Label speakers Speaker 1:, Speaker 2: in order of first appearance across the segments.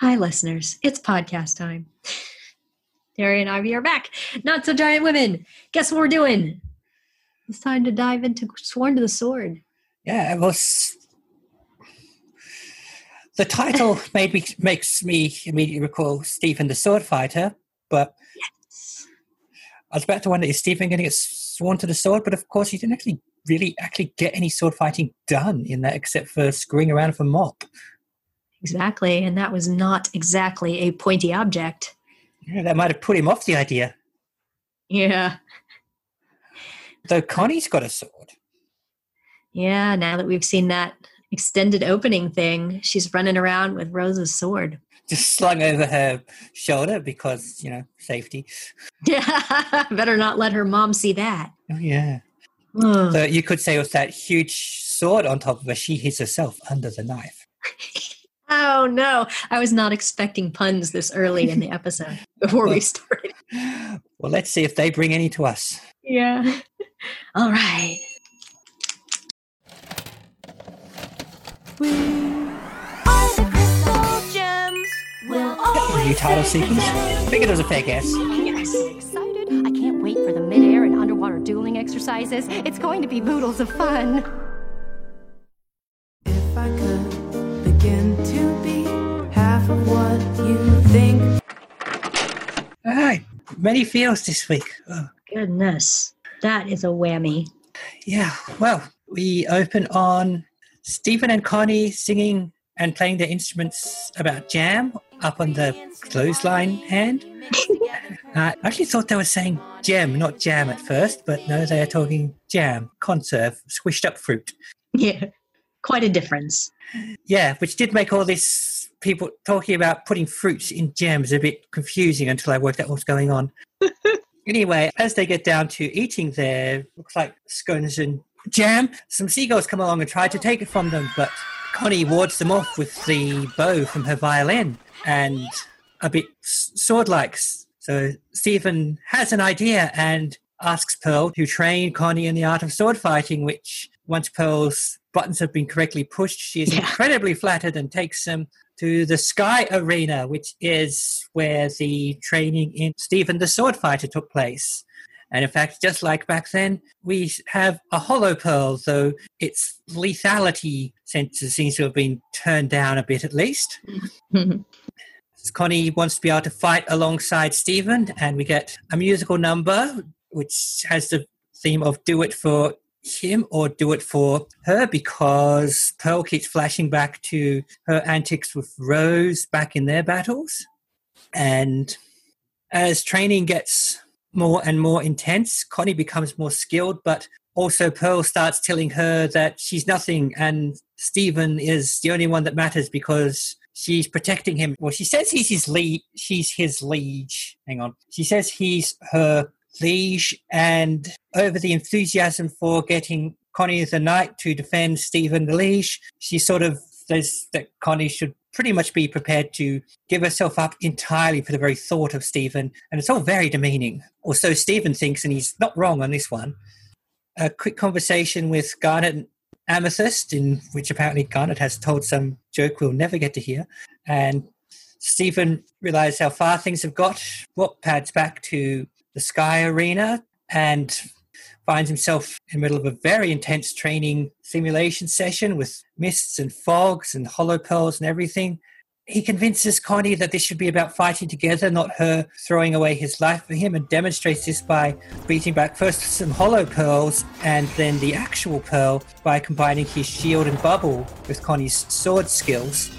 Speaker 1: Hi, listeners. It's podcast time. Terry and Ivy are back. Not so giant women. Guess what we're doing? It's time to dive into Sworn to the Sword.
Speaker 2: Yeah, it was. The title made me makes me immediately recall Steven the Sword Fighter, but
Speaker 1: Yes.
Speaker 2: I was about to wonder is Steven going to get sworn to the sword? But of course, he didn't actually really actually get any sword fighting done in that, except for screwing around with a mop.
Speaker 1: Exactly. And that was not exactly a pointy object.
Speaker 2: Yeah, that might have put him off the idea.
Speaker 1: Yeah.
Speaker 2: Though Connie's got a sword.
Speaker 1: Yeah. Now that we've seen that extended opening thing, she's running around with Rose's sword.
Speaker 2: just slung over her shoulder because you know safety.
Speaker 1: Yeah. Better not let her mom see that.
Speaker 2: Oh yeah. So you could say with that huge sword on top of her, she hits herself under the knife.
Speaker 1: Oh no, I was not expecting puns this early in the episode before we started.
Speaker 2: Well, let's see if they bring any to us.
Speaker 1: Yeah. All right.
Speaker 3: We are the crystal gems. We'll always
Speaker 2: New title
Speaker 3: stay
Speaker 2: sequence.
Speaker 3: together.
Speaker 2: Figured it was a fair guess.
Speaker 3: Yes. Excited. I can't wait for the midair and underwater dueling exercises. It's going to be boodles of fun.
Speaker 4: If I could
Speaker 2: Many feels this week. Oh,
Speaker 1: Goodness, that is a whammy.
Speaker 2: yeah. Well, we open on Stephen and Connie singing and playing their instruments about jam up on the clothesline hand. Uh, I actually thought they were saying gem, not jam at first, but no, they are talking jam, conserve, squished up fruit.
Speaker 1: Yeah, quite a difference.
Speaker 2: Yeah, which did make all this people talking about putting fruits in jams is a bit confusing until I worked out what's going on. anyway, as they get down to eating their looks like scones and jam, some seagulls come along and try to take it from them, but Connie wards them off with the bow from her violin and a bit sword like. So Steven has an idea and asks Pearl to train Connie in the art of sword fighting, which once Pearl's buttons have been correctly pushed, she is
Speaker 1: Yeah.
Speaker 2: incredibly flattered and takes them to the Sky Arena, which is where the training in Steven the Sword Fighter took place. And in fact, just like back then, we have a hollow pearl, though its lethality sensor seems to have been turned down a bit at least. Connie wants to be able to fight alongside Steven, and we get a musical number which has the theme of do it for him or do it for her because Pearl keeps flashing back to her antics with Rose back in their battles. And as training gets more and more intense, Connie becomes more skilled, but also Pearl starts telling her that she's nothing and Steven is the only one that matters because she's protecting him. Well, she says he's his lead. She's his liege. Hang on. She says he's her liege, and over the enthusiasm for getting Connie the knight to defend Steven the liege, she sort of says that Connie should pretty much be prepared to give herself up entirely for the very thought of Steven, and it's all very demeaning. Or so Steven thinks, and he's not wrong on this one. A quick conversation with Garnet Amethyst, in which apparently Garnet has told some joke we'll never get to hear. And Steven realizes how far things have got, warp pads back to the Sky Arena, and finds himself in the middle of a very intense training simulation session with mists and fogs and hollow pearls and everything. He convinces Connie that this should be about fighting together, not her throwing away his life for him, and demonstrates this by beating back first some hollow pearls and then the actual pearl by combining his shield and bubble with Connie's sword skills.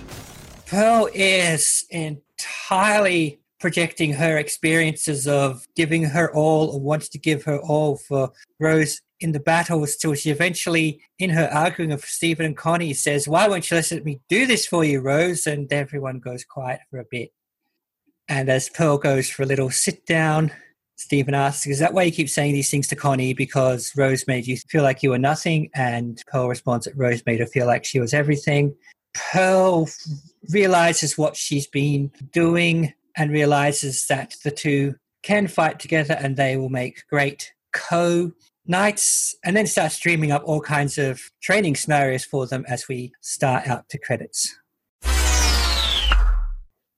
Speaker 2: Pearl is entirely projecting her experiences of giving her all or wanting to give her all for Rose in the battles till she eventually, in her arguing of Steven and Connie, says, Why won't you let me do this for you, Rose? And everyone goes quiet for a bit. And as Pearl goes for a little sit down, Steven asks, Is that why you keep saying these things to Connie? Because Rose made you feel like you were nothing? And Pearl responds that Rose made her feel like she was everything. Pearl realizes what she's been doing and realizes that the two can fight together and they will make great co knights and then starts dreaming up all kinds of training scenarios for them as we start out to credits.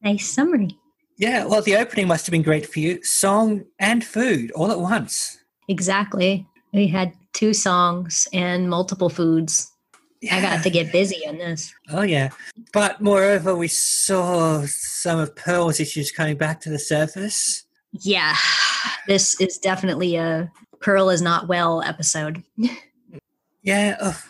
Speaker 1: Nice summary.
Speaker 2: Yeah, well, the opening must have been great for you. Song and food all at once.
Speaker 1: Exactly. We had two songs and multiple foods. I got to get busy on this.
Speaker 2: Oh, yeah. But moreover, we saw some of Pearl's issues coming back to the surface.
Speaker 1: Yeah, this is definitely a Pearl is not well episode.
Speaker 2: Yeah. Oh,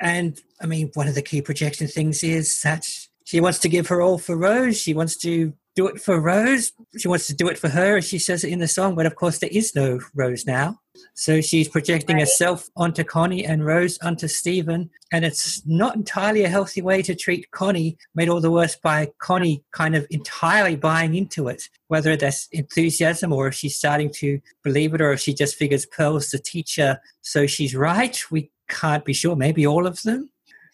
Speaker 2: and I mean, one of the key projection things is that she wants to give her all for Rose. She wants to do it for Rose. She wants to do it for her, as she says it in the song. But of course, there is no Rose now. So she's projecting
Speaker 1: Right.
Speaker 2: herself onto Connie and Rose onto Steven. And it's not entirely a healthy way to treat Connie, made all the worse by Connie kind of entirely buying into it, whether that's enthusiasm or if she's starting to believe it or if she just figures Pearl's the teacher, so she's right. We can't be sure. Maybe all of them.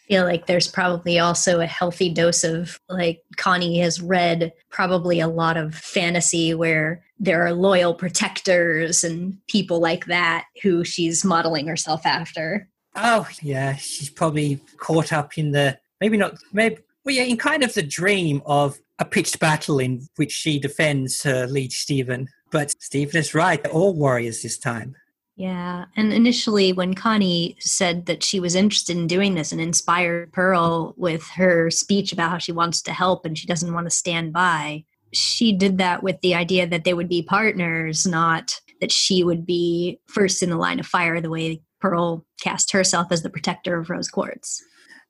Speaker 1: feel like there's probably also a healthy dose of like Connie has read probably a lot of fantasy where there are loyal protectors and people like that who she's modeling herself after.
Speaker 2: Oh, yeah, she's probably caught up in the maybe not maybe well, yeah, in kind of the dream of a pitched battle in which she defends her lead Steven. But Steven is right; they're all warriors this time.
Speaker 1: Yeah. And initially, when Connie said that she was interested in doing this and inspired Pearl with her speech about how she wants to help and she doesn't want to stand by, she did that with the idea that they would be partners, not that she would be first in the line of fire the way Pearl cast herself as the protector of Rose Quartz.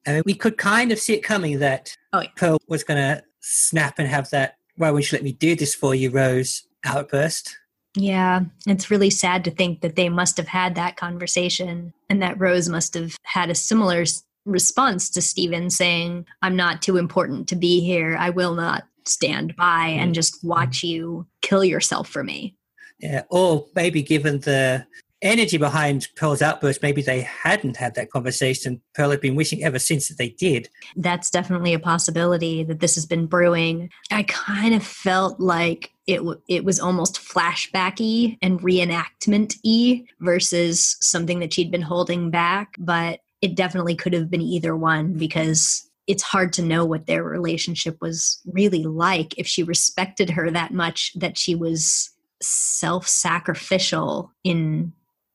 Speaker 2: And we could kind of see it coming that
Speaker 1: Oh, yeah.
Speaker 2: Pearl was going to snap and have that. Why won't you let me do this for you, Rose? Outburst.
Speaker 1: Yeah, it's really sad to think that they must have had that conversation and that Rose must have had a similar response to Steven saying, I'm not too important to be here. I will not stand by and mm. just watch you kill yourself for me.
Speaker 2: Yeah, or maybe given the energy behind Pearl's outburst, maybe they hadn't had that conversation. Pearl had been wishing ever since that they did.
Speaker 1: That's definitely a possibility that this has been brewing. I kind of felt like it w- it was almost flashbacky and reenactment y versus something that she'd been holding back, but it definitely could have been either one because it's hard to know what their relationship was really like if she respected her that much that she was self-sacrificial in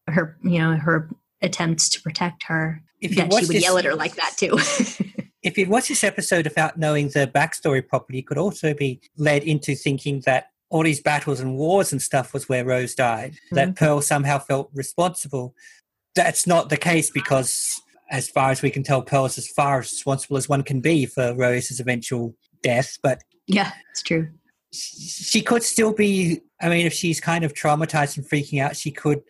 Speaker 1: her you know her attempts to protect her.
Speaker 2: If
Speaker 1: that she would
Speaker 2: this-
Speaker 1: yell at her like that too.
Speaker 2: If you watch this episode without knowing the backstory properly, you could also be led into thinking that all these battles and wars and stuff was where Rose died, that mm-hmm. Pearl somehow felt responsible. That's not the case because, as far as we can tell, Pearl's as far as responsible as one can be for Rose's eventual death. But
Speaker 1: yeah it's true
Speaker 2: she could still be i mean if she's kind of traumatized and freaking out she could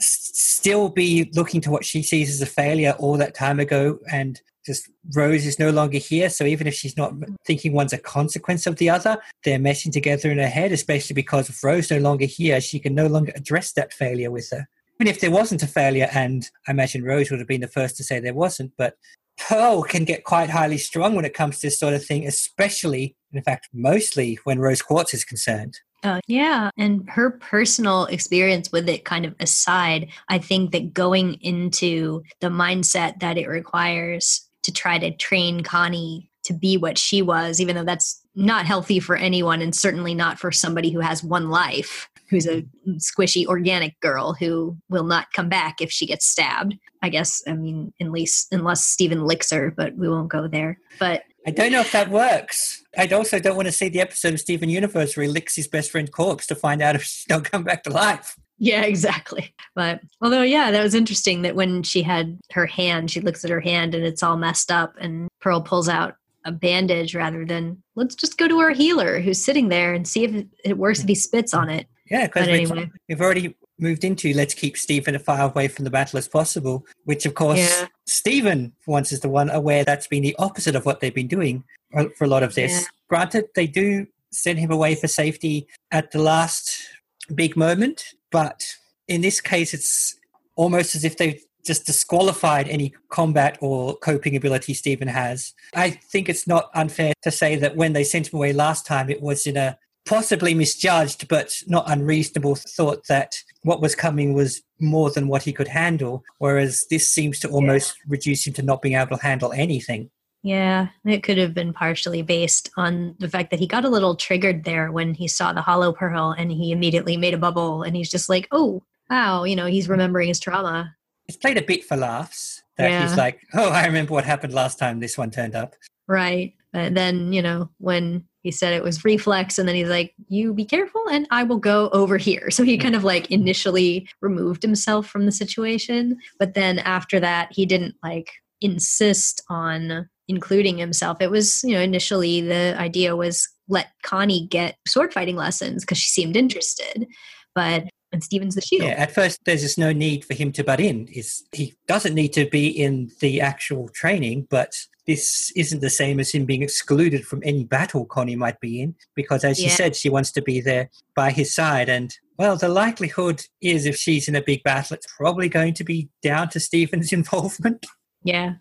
Speaker 2: still be looking to what she sees as a failure all that time ago and just rose is no longer here so even if she's not thinking one's a consequence of the other they're meshing together in her head especially because if rose no longer here she can no longer address that failure with her even if there wasn't a failure and i imagine rose would have been the first to say there wasn't but Pearl can get quite highly strung when it comes to this sort of thing, especially, in fact, mostly when Rose Quartz is concerned.
Speaker 1: Uh, yeah, and her personal experience with it kind of aside, I think that going into the mindset that it requires to try to train Connie to be what she was, even though that's not healthy for anyone and certainly not for somebody who has one life, who's a squishy organic girl who will not come back if she gets stabbed. I guess, I mean, least unless Steven licks her, but we won't go there. But
Speaker 2: I don't know if that works. I also don't want to see the episode of Steven Universe where he licks his best friend corpse to find out if she's not come back to life.
Speaker 1: Yeah, exactly. But although, yeah, that was interesting that when she had her hand, she looks at her hand and it's all messed up, and Pearl pulls out a bandage rather than let's just go to our healer who's sitting there and see if it works if he spits on it.
Speaker 2: Yeah, because
Speaker 1: anyway.
Speaker 2: we've already moved into let's keep Steven as far away from the battle as possible, which of course
Speaker 1: Yeah.
Speaker 2: Steven for once is the one aware that's been the opposite of what they've been doing for for a lot of this.
Speaker 1: Yeah.
Speaker 2: Granted, they do send him away for safety at the last big moment, but in this case, it's almost as if they've just disqualified any combat or coping ability Steven has. I think it's not unfair to say that when they sent him away last time, it was in a possibly misjudged but not unreasonable thought that what was coming was more than what he could handle, whereas this seems to almost reduce him to not being able to handle anything.
Speaker 1: Yeah, it could have been partially based on the fact that he got a little triggered there when he saw the hollow pearl and he immediately made a bubble and he's just like, oh, wow, you know, he's mm-hmm. remembering his trauma.
Speaker 2: It's played a bit for laughs. That
Speaker 1: Yeah.
Speaker 2: he's like, oh, I remember what happened last time this one turned up.
Speaker 1: Right. But then, you know, when he said it was reflex, and then he's like, you be careful and I will go over here. So he kind of like initially removed himself from the situation. But then after that, he didn't like insist on including himself. It was, you know, initially the idea was let Connie get sword fighting lessons because she seemed interested. But and Steven's the shield.
Speaker 2: Yeah, at first there's just no need for him to butt in. He doesn't need to be in the actual training, but this isn't the same as him being excluded from any battle Connie might be in, because as she
Speaker 1: Yeah.
Speaker 2: said, she wants to be there by his side. And well, the likelihood is if she's in a big battle, it's probably going to be down to Steven's involvement.
Speaker 1: Yeah.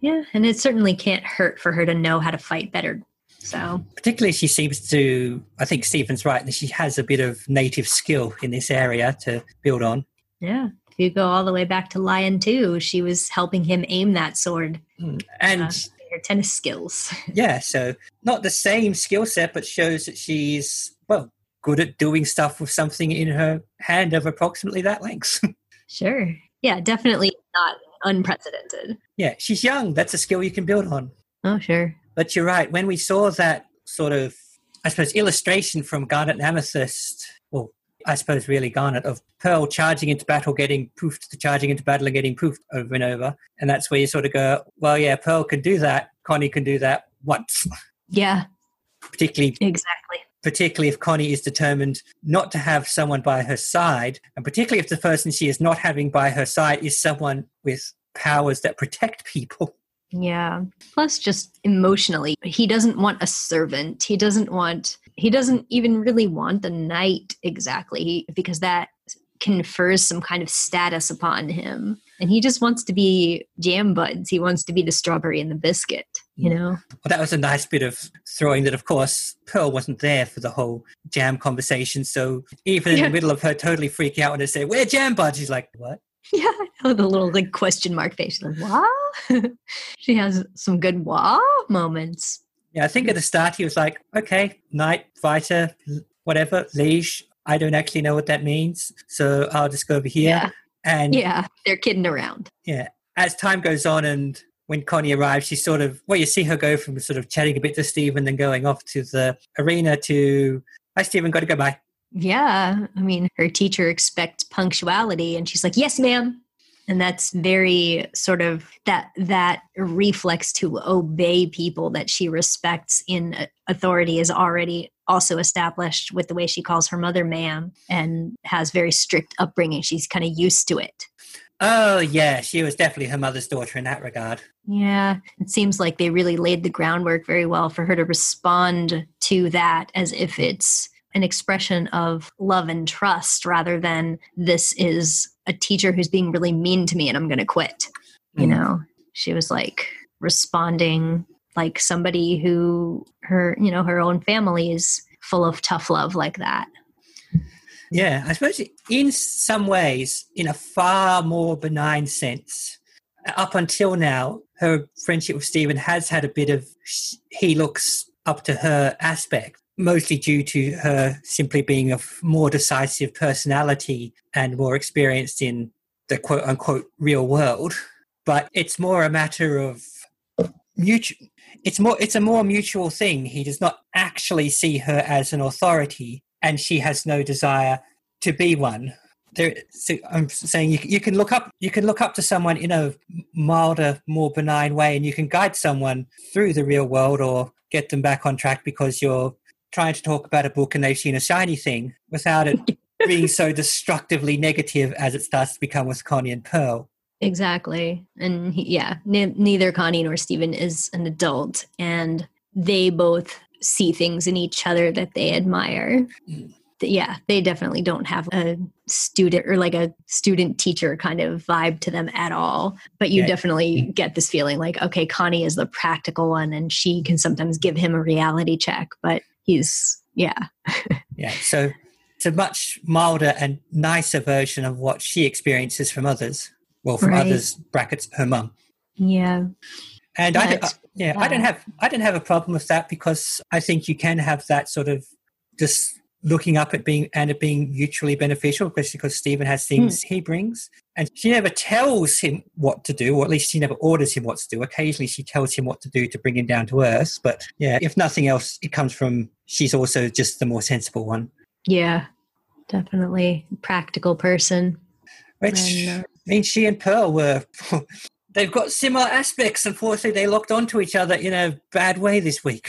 Speaker 1: Yeah. And it certainly can't hurt for her to know how to fight better. So
Speaker 2: Particularly, she seems to. I think Steven's right that she has a bit of native skill in this area to build on.
Speaker 1: Yeah. If you go all the way back to Lion 2, she was helping him aim that sword.
Speaker 2: And
Speaker 1: Uh, her tennis skills.
Speaker 2: Yeah, so not the same skill set, but shows that she's, well, good at doing stuff with something in her hand of approximately that length.
Speaker 1: sure. Yeah, definitely not unprecedented.
Speaker 2: yeah, she's young. That's a skill you can build on.
Speaker 1: Oh, sure.
Speaker 2: But you're right. When we saw that sort of, I suppose, illustration from Garnet and Amethyst, well, I suppose really Garnet, of Pearl charging into battle, getting poofed, to charging into battle and getting poofed over and over. And that's where you sort of go, well, yeah, Pearl can do that. Connie can do that once,
Speaker 1: Yeah,
Speaker 2: particularly
Speaker 1: exactly.
Speaker 2: particularly if Connie is determined not to have someone by her side, and particularly if the person she is not having by her side is someone with powers that protect people.
Speaker 1: Yeah. Plus, just emotionally, he doesn't want a servant. He doesn't want, he doesn't even really want the knight exactly because that confers some kind of status upon him. And he just wants to be jam buds. He wants to be the strawberry and the biscuit, you know?
Speaker 2: Well, that was a nice bit of throwing that, of course, Pearl wasn't there for the whole jam conversation. So even in
Speaker 1: Yeah.
Speaker 2: the middle of her totally freaking out when they say, We're jam buds, she's like, What?
Speaker 1: Yeah, know the little like question mark face. She's like, wow. she has some good wow moments.
Speaker 2: Yeah, I think at the start he was like, Okay, knight, fighter, whatever, liege. I don't actually know what that means. So I'll just go over here.
Speaker 1: Yeah.
Speaker 2: And
Speaker 1: Yeah, they're kidding around.
Speaker 2: Yeah. As time goes on and when Connie arrives, she sort of, well, you see her go from sort of chatting a bit to Steven, then going off to the arena to, hi, Steven, got to go bye.
Speaker 1: Yeah, I mean, her teacher expects punctuality, and she's like, "Yes, ma'am." And that's very sort of that that reflex to obey people that she respects in uh, authority is already also established with the way she calls her mother ma'am and has very strict upbringing. She's kind of used to it.
Speaker 2: Oh, yeah, she was definitely her mother's daughter in that regard.
Speaker 1: Yeah, it seems like they really laid the groundwork very well for her to respond to that as if it's an expression of love and trust rather than this is a teacher who's being really mean to me and I'm going to quit. You
Speaker 2: Mm.
Speaker 1: know, she was like responding like somebody who her, you know, her own family is full of tough love like that.
Speaker 2: Yeah, I suppose in some ways, in a far more benign sense, up until now, her friendship with Steven has had a bit of he looks up to her aspect, mostly due to her simply being a more decisive personality and more experienced in the quote unquote real world. But it's more a matter of mutual. It's more. It's a more mutual thing. He does not actually see her as an authority, and she has no desire to be one. There, so I'm saying you, you can look up. You can look up to someone in a milder, more benign way, and you can guide someone through the real world or get them back on track because you're trying to talk about a book and they've seen a shiny thing without it being so destructively negative as it starts to become with Connie and Pearl.
Speaker 1: Exactly. And he, yeah, ne- neither Connie nor Steven is an adult, and they both see things in each other that they admire.
Speaker 2: Mm.
Speaker 1: Yeah, they definitely don't have a student or like a student teacher kind of vibe to them at all. But you
Speaker 2: Yeah.
Speaker 1: definitely get this feeling like, okay, Connie is the practical one, and she can sometimes give him a reality check, but he's, yeah,
Speaker 2: Yeah, so it's a much milder and nicer version of what she experiences from others. Well, from
Speaker 1: Right.
Speaker 2: others, brackets, her mum.
Speaker 1: yeah.
Speaker 2: And I,
Speaker 1: But- uh,
Speaker 2: Yeah, I don't have I don't have a problem with that because I think you can have that sort of just looking up at being and it being mutually beneficial, especially because Steven has hmm. things he brings. And she never tells him what to do, or at least she never orders him what to do. Occasionally she tells him what to do to bring him down to earth. But yeah, if nothing else, it comes from she's also just the more sensible one.
Speaker 1: Yeah, definitely practical person.
Speaker 2: Which
Speaker 1: And, uh,
Speaker 2: means she and Pearl were they've got similar aspects. Unfortunately, they locked onto each other in a bad way this week.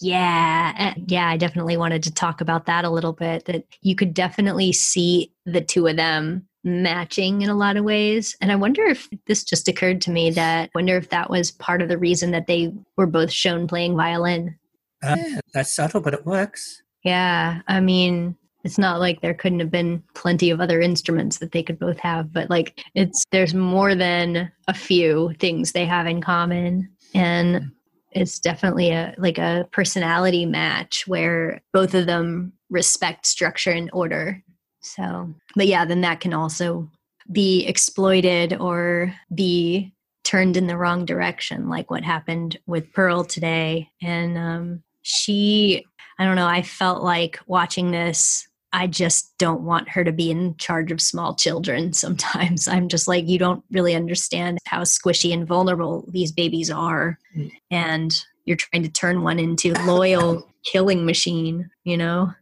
Speaker 1: Yeah, uh, yeah, I definitely wanted to talk about that a little bit. That you could definitely see the two of them matching in a lot of ways. And I wonder if this just occurred to me that I wonder if that was part of the reason that they were both shown playing violin.
Speaker 2: Uh, that's subtle, but it works.
Speaker 1: Yeah, I mean, it's not like there couldn't have been plenty of other instruments that they could both have, but like it's there's more than a few things they have in common and it's definitely a like a personality match where both of them respect structure and order. So, but yeah, then that can also be exploited or be turned in the wrong direction like what happened with Pearl today and um she I don't know. I felt like watching this, I just don't want her to be in charge of small children sometimes. I'm just like, you don't really understand how squishy and vulnerable these babies are.
Speaker 2: Mm.
Speaker 1: And you're trying to turn one into loyal killing machine, you know?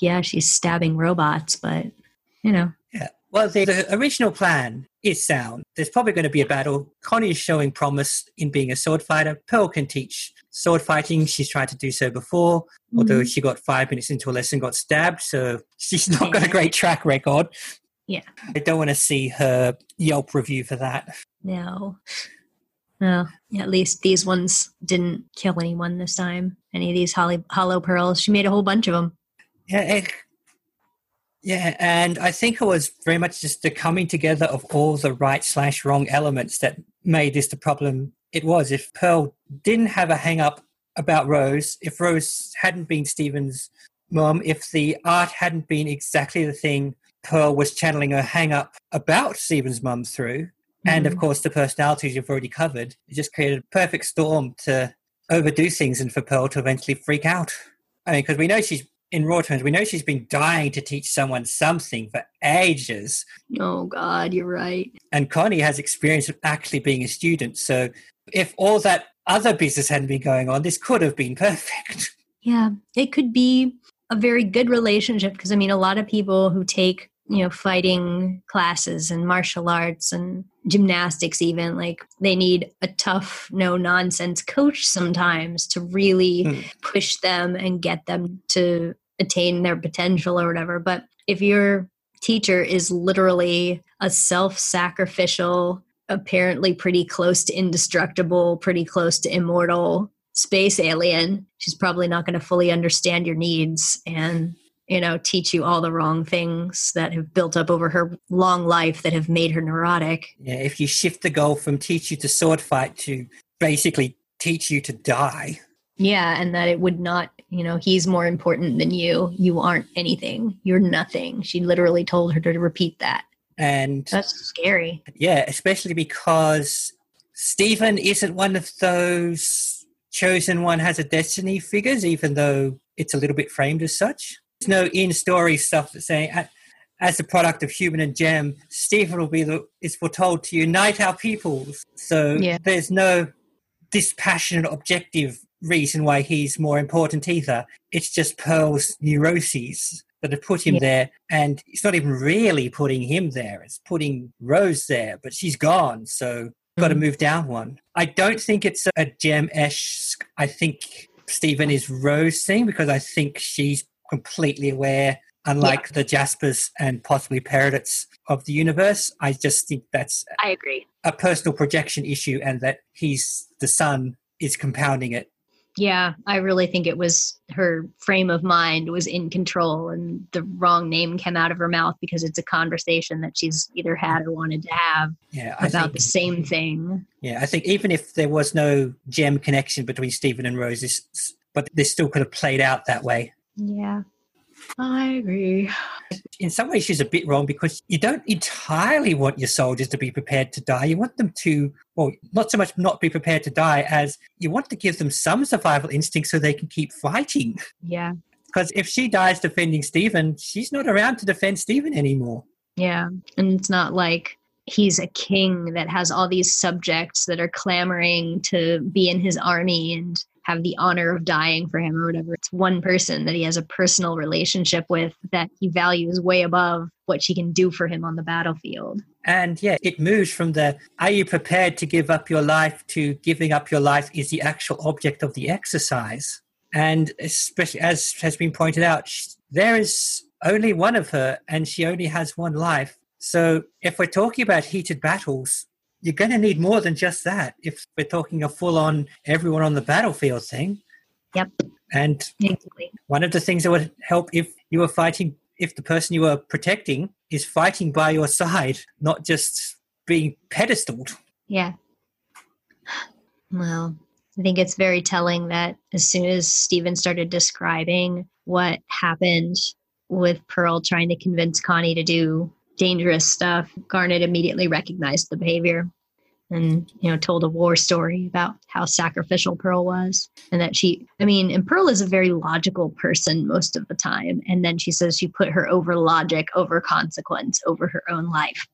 Speaker 1: Yeah, she's stabbing robots, but you know.
Speaker 2: Yeah. Well, the, the original plan is sound. There's probably going to be a battle. Connie is showing promise in being a sword fighter. Pearl can teach sword fighting. She's tried to do so before, although mm-hmm. she got five minutes into a lesson, got stabbed. So she's not got a great track record.
Speaker 1: Yeah.
Speaker 2: I don't want to see her Yelp review for that.
Speaker 1: No. No. At least these ones didn't kill anyone this time. Any of these holly, hollow pearls. She made a whole bunch of them.
Speaker 2: Yeah. it- yeah, and I think it was very much just the coming together of all the right slash wrong elements that made this the problem it was. If Pearl didn't have a hang up about Rose, if Rose hadn't been Steven's mom, if the art hadn't been exactly the thing Pearl was channeling her hang up about Steven's mum through, and of mm-hmm. course the personalities you've already covered, it just created a perfect storm to overdo things and for Pearl to eventually freak out. I mean, because we know she's in raw terms, we know she's been dying to teach someone something for ages.
Speaker 1: Oh, God, you're right.
Speaker 2: And Connie has experience of actually being a student. So if all that other business hadn't been going on, this could have been perfect.
Speaker 1: Yeah, it could be a very good relationship because I mean, a lot of people who take, you know, fighting classes and martial arts and gymnastics, even like they need a tough, no nonsense coach sometimes to really
Speaker 2: Hmm.
Speaker 1: push them and get them to attain their potential or whatever. But if your teacher is literally a self sacrificial, apparently pretty close to indestructible, pretty close to immortal space alien, she's probably not going to fully understand your needs and, you know, teach you all the wrong things that have built up over her long life that have made her neurotic.
Speaker 2: Yeah, if you shift the goal from teach you to sword fight to basically teach you to die.
Speaker 1: Yeah, and that it would not, you know, he's more important than you. You aren't anything. You're nothing. She literally told her to repeat that.
Speaker 2: And
Speaker 1: That's scary.
Speaker 2: yeah, especially because Steven isn't one of those chosen one has a destiny figures, even though it's a little bit framed as such. There's no in story stuff that's saying, as a product of human and gem, Steven will be the is foretold to unite our peoples. So
Speaker 1: Yeah.
Speaker 2: there's no dispassionate objective reason why he's more important either. It's just Pearl's neuroses that have put him
Speaker 1: Yeah.
Speaker 2: there, and it's not even really putting him there. It's putting Rose there, but she's gone, so got to
Speaker 1: Mhm.
Speaker 2: move down one. I don't think it's a gem esque. I think Steven is Rose thing because I think she's completely aware. Unlike the Jaspers and possibly Peridot's of the universe, I just think that's
Speaker 1: I agree.
Speaker 2: a personal projection issue, and that he's the son is compounding it.
Speaker 1: Yeah, I really think it was her frame of mind was in control and the wrong name came out of her mouth because it's a conversation that she's either had or wanted to have
Speaker 2: Yeah, I
Speaker 1: about
Speaker 2: think,
Speaker 1: the same thing.
Speaker 2: yeah, I think even if there was no gem connection between Steven and Rose, this, but this still could have played out that way.
Speaker 1: Yeah. I agree.
Speaker 2: In some ways, she's a bit wrong because you don't entirely want your soldiers to be prepared to die. You want them to, well, not so much not be prepared to die as you want to give them some survival instinct so they can keep fighting.
Speaker 1: Yeah.
Speaker 2: Because if she dies defending Steven, she's not around to defend Steven anymore.
Speaker 1: Yeah. And it's not like he's a king that has all these subjects that are clamoring to be in his army and have the honor of dying for him or whatever. It's one person that he has a personal relationship with that he values way above what she can do for him on the battlefield.
Speaker 2: And yeah, it moves from the are you prepared to give up your life to giving up your life is the actual object of the exercise. And especially as has been pointed out, there is only one of her and she only has one life. So if we're talking about heated battles, you're going to need more than just that if we're talking a full on everyone on the battlefield thing.
Speaker 1: Yep.
Speaker 2: And
Speaker 1: exactly.
Speaker 2: one of the things that would help if you were fighting, if the person you were protecting is fighting by your side, not just being pedestaled.
Speaker 1: Yeah. Well, I think it's very telling that as soon as Steven started describing what happened with Pearl trying to convince Connie to do dangerous stuff, Garnet immediately recognized the behavior and you know told a war story about how sacrificial Pearl was and that she I mean and Pearl is a very logical person most of the time. And then she says she put her over logic over consequence over her own life.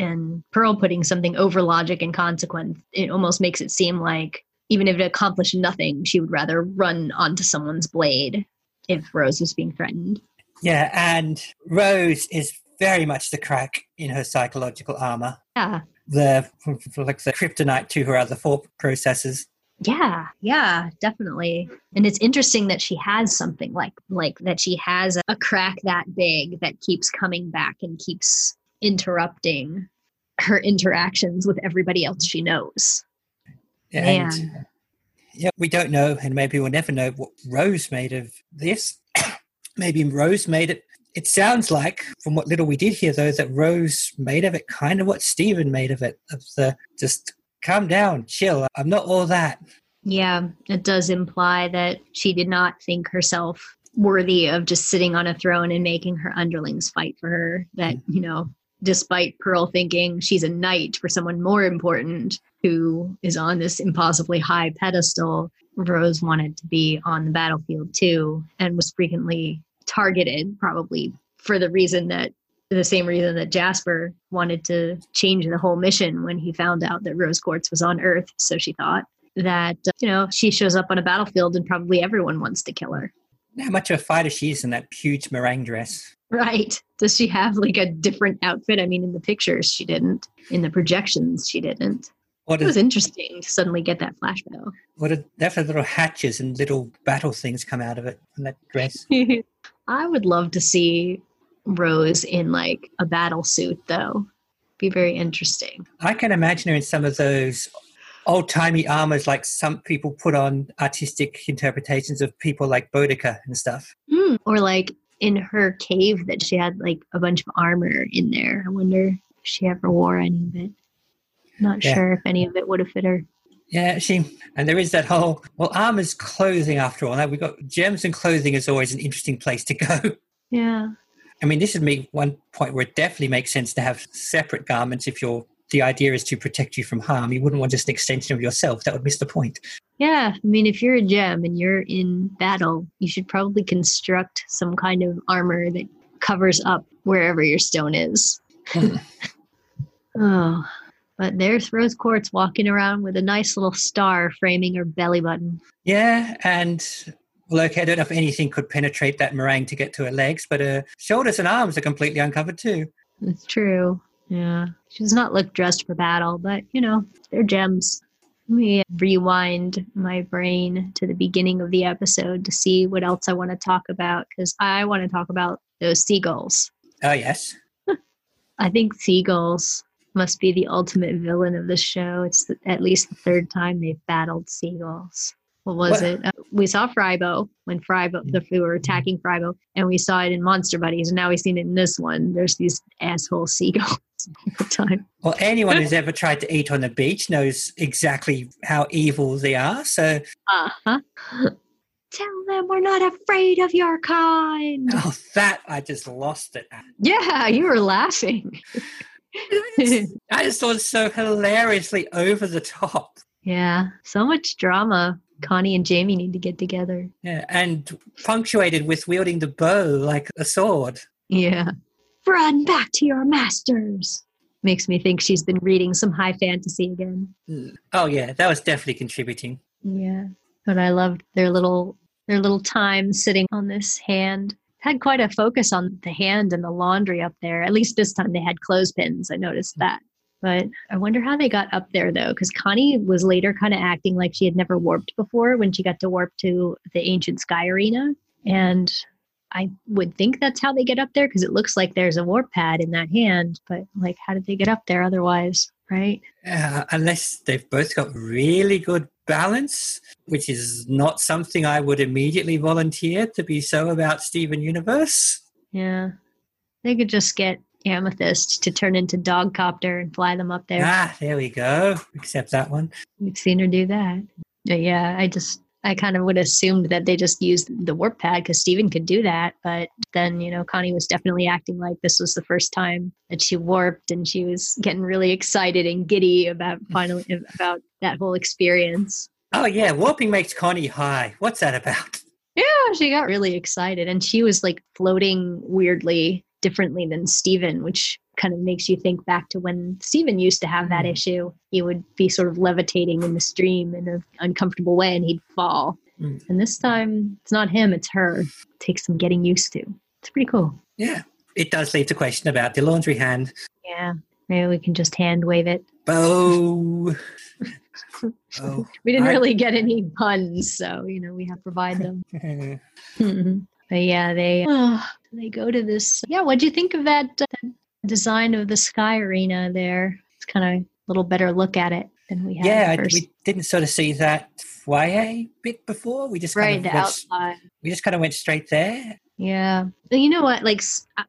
Speaker 1: And Pearl putting something over logic and consequence it almost makes it seem like even if it accomplished nothing she would rather run onto someone's blade if Rose was being threatened.
Speaker 2: Yeah and Rose is very much the crack in her psychological armor.
Speaker 1: Yeah.
Speaker 2: The like the kryptonite to her other thought processes.
Speaker 1: Yeah, yeah, definitely. And it's interesting that she has something like like that she has a crack that big that keeps coming back and keeps interrupting her interactions with everybody else she knows.
Speaker 2: And Man. yeah, we don't know, and maybe we'll never know what Rose made of this. maybe Rose made it it sounds like, from what little we did here, though, that Rose made of it kind of what Steven made of it. Of the just calm down, chill. I'm not all that.
Speaker 1: Yeah, it does imply that she did not think herself worthy of just sitting on a throne and making her underlings fight for her. That, mm-hmm. you know, despite Pearl thinking she's a knight for someone more important who is on this impossibly high pedestal, Rose wanted to be on the battlefield too and was frequently targeted probably for the reason that the same reason that Jasper wanted to change the whole mission when he found out that Rose Quartz was on Earth. So she thought that, uh, you know, she shows up on a battlefield and probably everyone wants to kill her.
Speaker 2: How much of a fighter she is in that huge meringue dress.
Speaker 1: Right. Does she have like a different outfit? I mean, in the pictures, she didn't. In the projections, she didn't. What it was interesting to suddenly get that flashback.
Speaker 2: What a definitely little hatches and little battle things come out of it in that dress.
Speaker 1: I would love to see Rose in like a battle suit, though. Be very interesting.
Speaker 2: I can imagine her in some of those old timey armors, like some people put on artistic interpretations of people like Boudica and stuff.
Speaker 1: Mm, or like in her cave that she had like a bunch of armor in there. I wonder if she ever wore any of it. Not yeah. sure if any of it would have fit her.
Speaker 2: Yeah, she and there is that whole well, armor's clothing after all. Now we've got gems and clothing is always an interesting place to go.
Speaker 1: Yeah.
Speaker 2: I mean, this is me one point where it definitely makes sense to have separate garments if you're the idea is to protect you from harm. You wouldn't want just an extension of yourself. That would miss the point.
Speaker 1: Yeah. I mean, if you're a gem and you're in battle, you should probably construct some kind of armor that covers up wherever your stone is. Hmm. oh. But there's Rose Quartz walking around with a nice little star framing her belly button.
Speaker 2: Yeah, and well, okay, I don't know if anything could penetrate that meringue to get to her legs, but her shoulders and arms are completely uncovered too.
Speaker 1: That's true. Yeah. She does not look dressed for battle, but you know, they're gems. Let me rewind my brain to the beginning of the episode to see what else I want to talk about because I want to talk about those seagulls.
Speaker 2: Oh, yes.
Speaker 1: I think seagulls must be the ultimate villain of the show. It's the, at least the third time they've battled seagulls. What was what? it? Uh, we saw Frybo when Frybo the we were attacking Frybo, and we saw it in Monster Buddies, and now we've seen it in this one. There's these asshole seagulls all the time.
Speaker 2: Well, anyone who's ever tried to eat on the beach knows exactly how evil they are. So,
Speaker 1: uh-huh. Tell them we're not afraid of your kind.
Speaker 2: Oh, that I just lost it.
Speaker 1: Yeah, you were laughing.
Speaker 2: I just thought it so hilariously over the top.
Speaker 1: yeah, so much drama. Connie and Jamie need to get together.
Speaker 2: Yeah, and punctuated with wielding the bow like a sword.
Speaker 1: Yeah. Run back to your masters. Makes me think she's been reading some high fantasy again.
Speaker 2: Mm. Oh yeah, that was definitely contributing.
Speaker 1: Yeah. But I loved their little their little time sitting on this hand. Had quite a focus on the hand and the laundry up there. At least this time they had clothespins. I noticed hmm. that. But I wonder how they got up there though, because Connie was later kind of acting like she had never warped before when she got to warp to the ancient sky arena. And I would think that's how they get up there because it looks like there's a warp pad in that hand. But like, how did they get up there otherwise? Right?
Speaker 2: Uh, unless they've both got really good balance, which is not something I would immediately volunteer to be so about Steven Universe.
Speaker 1: Yeah. They could just get Amethyst to turn into Dogcopter and fly them up there.
Speaker 2: Ah, there we go. Except that one.
Speaker 1: We've seen her do that. But yeah, I just I kind of would have assumed that they just used the warp pad because Steven could do that. But then, you know, Connie was definitely acting like this was the first time that she warped and she was getting really excited and giddy about finally about that whole experience.
Speaker 2: Oh yeah, warping makes Connie high. What's that about?
Speaker 1: Yeah, she got really excited and she was like floating weirdly differently than Steven, which kind of makes you think back to when Steven used to have that
Speaker 2: Mm.
Speaker 1: issue. He would be sort of levitating in the stream in an uncomfortable way and he'd fall.
Speaker 2: Mm.
Speaker 1: And this time it's not him, it's her. It takes some getting used to. It's pretty cool.
Speaker 2: Yeah, it does leave the question about the laundry hand.
Speaker 1: Yeah. Maybe we can just hand wave it.
Speaker 2: Bow. oh,
Speaker 1: We didn't
Speaker 2: I-
Speaker 1: really get any puns, so you know we have to provide them. Mhm. but yeah, they oh, they go to this. Yeah, what'd you think of that, uh, that design of the sky arena there? It's kind of a little better look at it than we had
Speaker 2: yeah, I- we didn't sort of see that foyer bit before. We just
Speaker 1: right,
Speaker 2: kind
Speaker 1: the
Speaker 2: of went,
Speaker 1: outside.
Speaker 2: we just kind of went straight there.
Speaker 1: Yeah. But you know what? Like,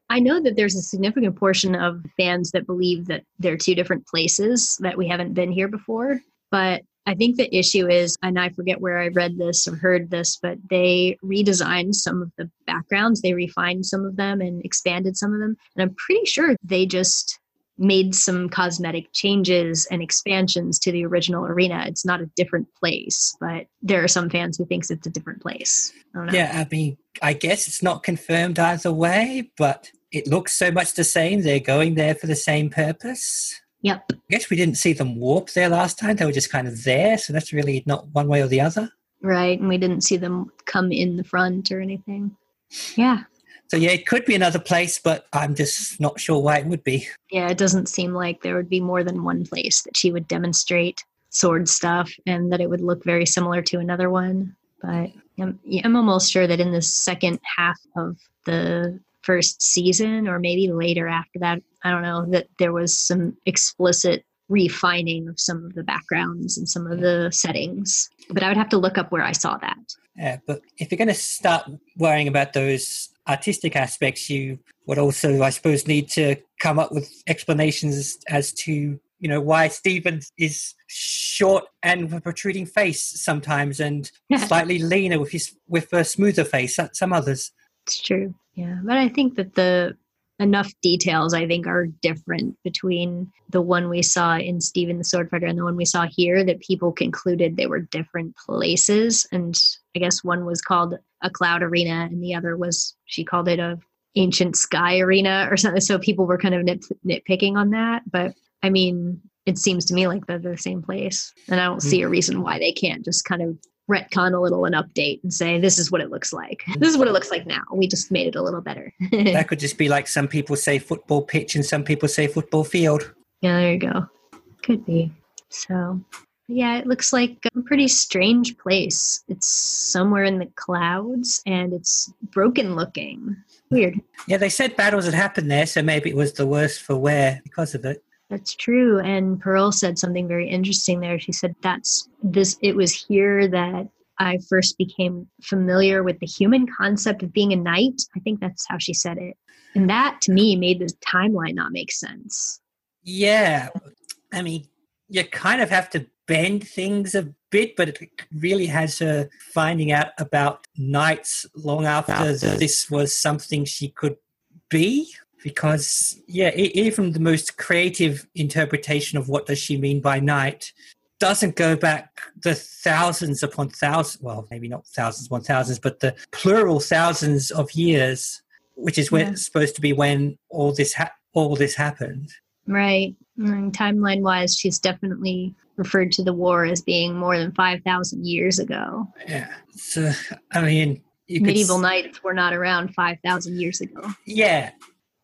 Speaker 1: I know that there's a significant portion of fans that believe that they're two different places, that we haven't been here before. But I think the issue is, and I forget where I read this or heard this, but they redesigned some of the backgrounds. They refined some of them and expanded some of them. And I'm pretty sure they just made some cosmetic changes and expansions to the original arena. It's not a different place, but there are some fans who thinks it's a different place. I.
Speaker 2: Yeah, I mean, I guess it's not confirmed either way, but it looks so much the same. They're going there for the same purpose.
Speaker 1: Yep.
Speaker 2: I guess we didn't see them warp there last time. They were just kind of there, so that's really not one way or the other.
Speaker 1: Right. And we didn't see them come in the front or anything. Yeah.
Speaker 2: So yeah, it could be another place, but I'm just not sure why it would be.
Speaker 1: Yeah. It doesn't seem like there would be more than one place that she would demonstrate sword stuff and that it would look very similar to another one. But I'm, I'm almost sure that in the second half of the first season, or maybe later after that, I don't know, that there was some explicit refining of some of the backgrounds and some of the settings. But I would have to look up where I saw that.
Speaker 2: Yeah, but if you're going to start worrying about those artistic aspects, you would also, I suppose, need to come up with explanations as to you know why Steven is short and with a protruding face sometimes, and slightly leaner with his with a smoother face. Some others.
Speaker 1: It's true. Yeah. But I think that the enough details I think are different between the one we saw in Steven the Swordfighter and the one we saw here that people concluded they were different places. And I guess one was called a cloud arena and the other was she called it a ancient sky arena or something. So people were kind of nit- nitpicking on that. But I mean, it seems to me like they're the same place. And I don't hmm. see a reason why they can't just kind of retcon a little and update and say this is what it looks like. Mm. This is what it looks like now. We just made it a little better.
Speaker 2: That could just be like some people say football pitch and some people say football field.
Speaker 1: Yeah, there you go. Could be. So, yeah, it looks like a pretty strange place. It's somewhere in the clouds and it's broken looking. Weird.
Speaker 2: Yeah, they said battles had happened there, so maybe it was the worst for wear because of it.
Speaker 1: That's true. And Pearl said something very interesting there. She said that's this it was here that I first became familiar with the human concept of being a knight. I think that's how she said it. And that to me made the timeline not make sense.
Speaker 2: Yeah, I mean, you kind of have to bend things a bit, but it really has her finding out about knights long after
Speaker 5: After.
Speaker 2: this was something she could be. Because yeah, even the most creative interpretation of what does she mean by night doesn't go back the thousands upon thousands. Well, maybe not thousands upon thousands, but the plural thousands of years, which is when
Speaker 1: Yeah.
Speaker 2: supposed to be when all this ha- all this happened.
Speaker 1: Right. Mm, and timeline wise, she's definitely referred to the war as being more than 5,000 years ago.
Speaker 2: Yeah. So I mean, you could
Speaker 1: Medieval
Speaker 2: s-
Speaker 1: knights were not around 5,000 years ago.
Speaker 2: Yeah.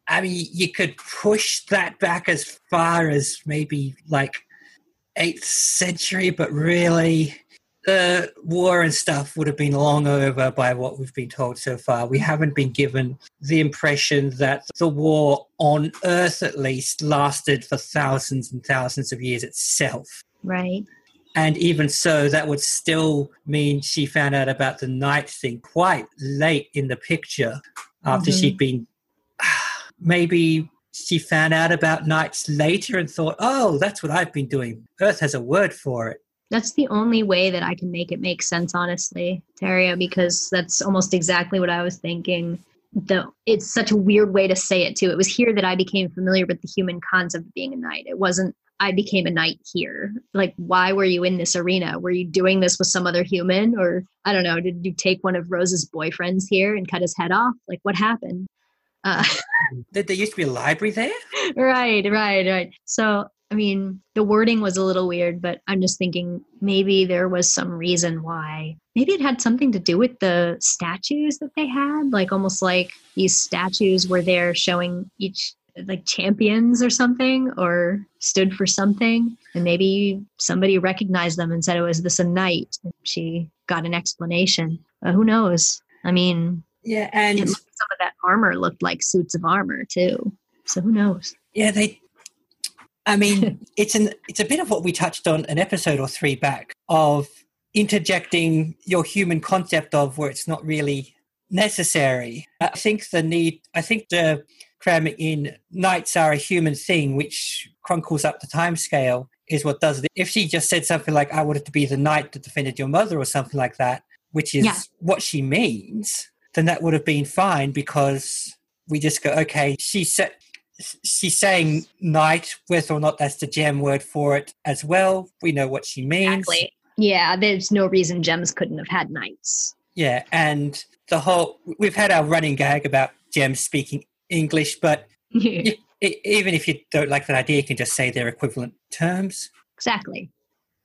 Speaker 2: I mean, you could push that back as far as maybe like 8th century, but really the war and stuff would have been long over by what we've been told so far. We haven't been given the impression that the war on Earth, at least, lasted for thousands and thousands of years itself.
Speaker 1: Right.
Speaker 2: And even so, that would still mean she found out about the knight thing quite late in the picture after
Speaker 1: Mhm.
Speaker 2: she'd been. Maybe she found out about knights later and thought, oh, that's what I've been doing. Earth has a word for it.
Speaker 1: That's the only way that I can make it make sense, honestly, Taria, because that's almost exactly what I was thinking. Though it's such a weird way to say it too. It was here that I became familiar with the human concept of being a knight. It wasn't I became a knight here. Like, why were you in this arena? Were you doing this with some other human, or I don't know? Did you take one of Rose's boyfriends here and cut his head off? Like, what happened? Uh,
Speaker 2: Did there used to be a library there?
Speaker 1: right, right, right. So, I mean, the wording was a little weird, but I'm just thinking maybe there was some reason why. Maybe it had something to do with the statues that they had, like almost like these statues were there showing each like champions or something or stood for something and maybe somebody recognized them and said it was this a knight she got an explanation uh, who knows i mean
Speaker 2: Yeah, and
Speaker 1: some of that armor looked like suits of armor too so who knows
Speaker 2: Yeah, they. I mean, it's an it's a bit of what we touched on an episode or three back of interjecting your human concept of where it's not really necessary. I think the need. I think the cramming in knights are a human thing, which crunkles up the time scale, is what does it. If she just said something like, "I wanted to be the knight that defended your mother" or something like that, which is
Speaker 1: Yeah.
Speaker 2: what she means, then that would have been fine because we just go, okay, she said she's saying knight, whether or not that's the gem word for it as well. We know what she means.
Speaker 1: Exactly. Yeah, there's no reason gems couldn't have had knights.
Speaker 2: Yeah, and the whole we've had our running gag about gems speaking English, but even if you don't like that idea, you can just say they're equivalent terms.
Speaker 1: exactly.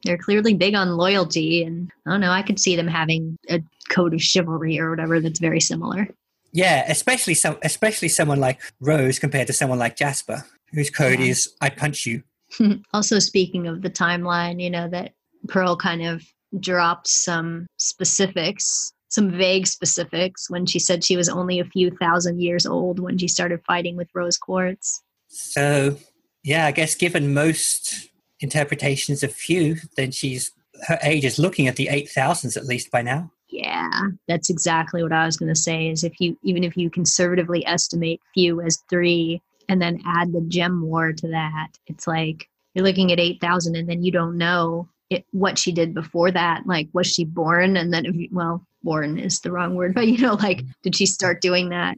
Speaker 1: They're clearly big on loyalty, and I don't know. I could see them having a code of chivalry or whatever that's very similar.
Speaker 2: Yeah, especially some, especially someone like Rose compared to someone like Jasper, whose code
Speaker 1: Yeah.
Speaker 2: is "I punch you."
Speaker 1: also, speaking of the timeline, you know that Pearl kind of dropped some specifics, some vague specifics, when she said she was only a few thousand years old when she started fighting with Rose Quartz.
Speaker 2: So, yeah, I guess given most interpretations of few, then she's her age is looking at the eight thousands at least by now.
Speaker 1: Yeah, that's exactly what I was going to say. Is if you even if you conservatively estimate few as three, and then add the gem war to that, it's like you're looking at eight thousand, and then you don't know it, what she did before that. Like, was she born, and then you, well, born is the wrong word, but you know, like, did she start doing that?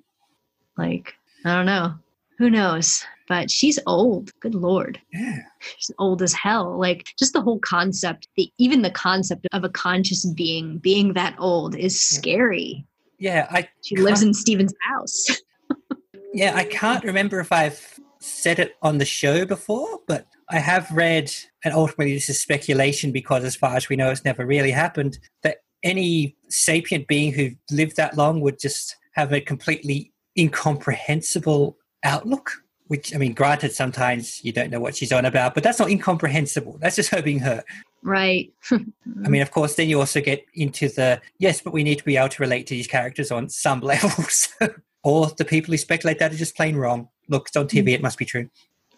Speaker 1: Like, I don't know. Who knows? But she's old. Good lord
Speaker 2: Yeah.
Speaker 1: she's old as hell like just the whole concept the even the concept of a conscious being being that old is scary
Speaker 2: Yeah, I
Speaker 1: she lives in steven's house
Speaker 2: yeah, I can't remember if I've said it on the show before, but I have read, and ultimately this is speculation because as far as we know it's never really happened, that any sapient being who lived that long would just have a completely incomprehensible outlook. Which I mean, granted, sometimes you don't know what she's on about, but that's not incomprehensible. That's just her being her.
Speaker 1: right
Speaker 2: I mean, of course, then you also get into the yes, but we need to be able to relate to these characters on some levels. or the people who speculate that are just plain wrong. Look, it's on TV, it must be true.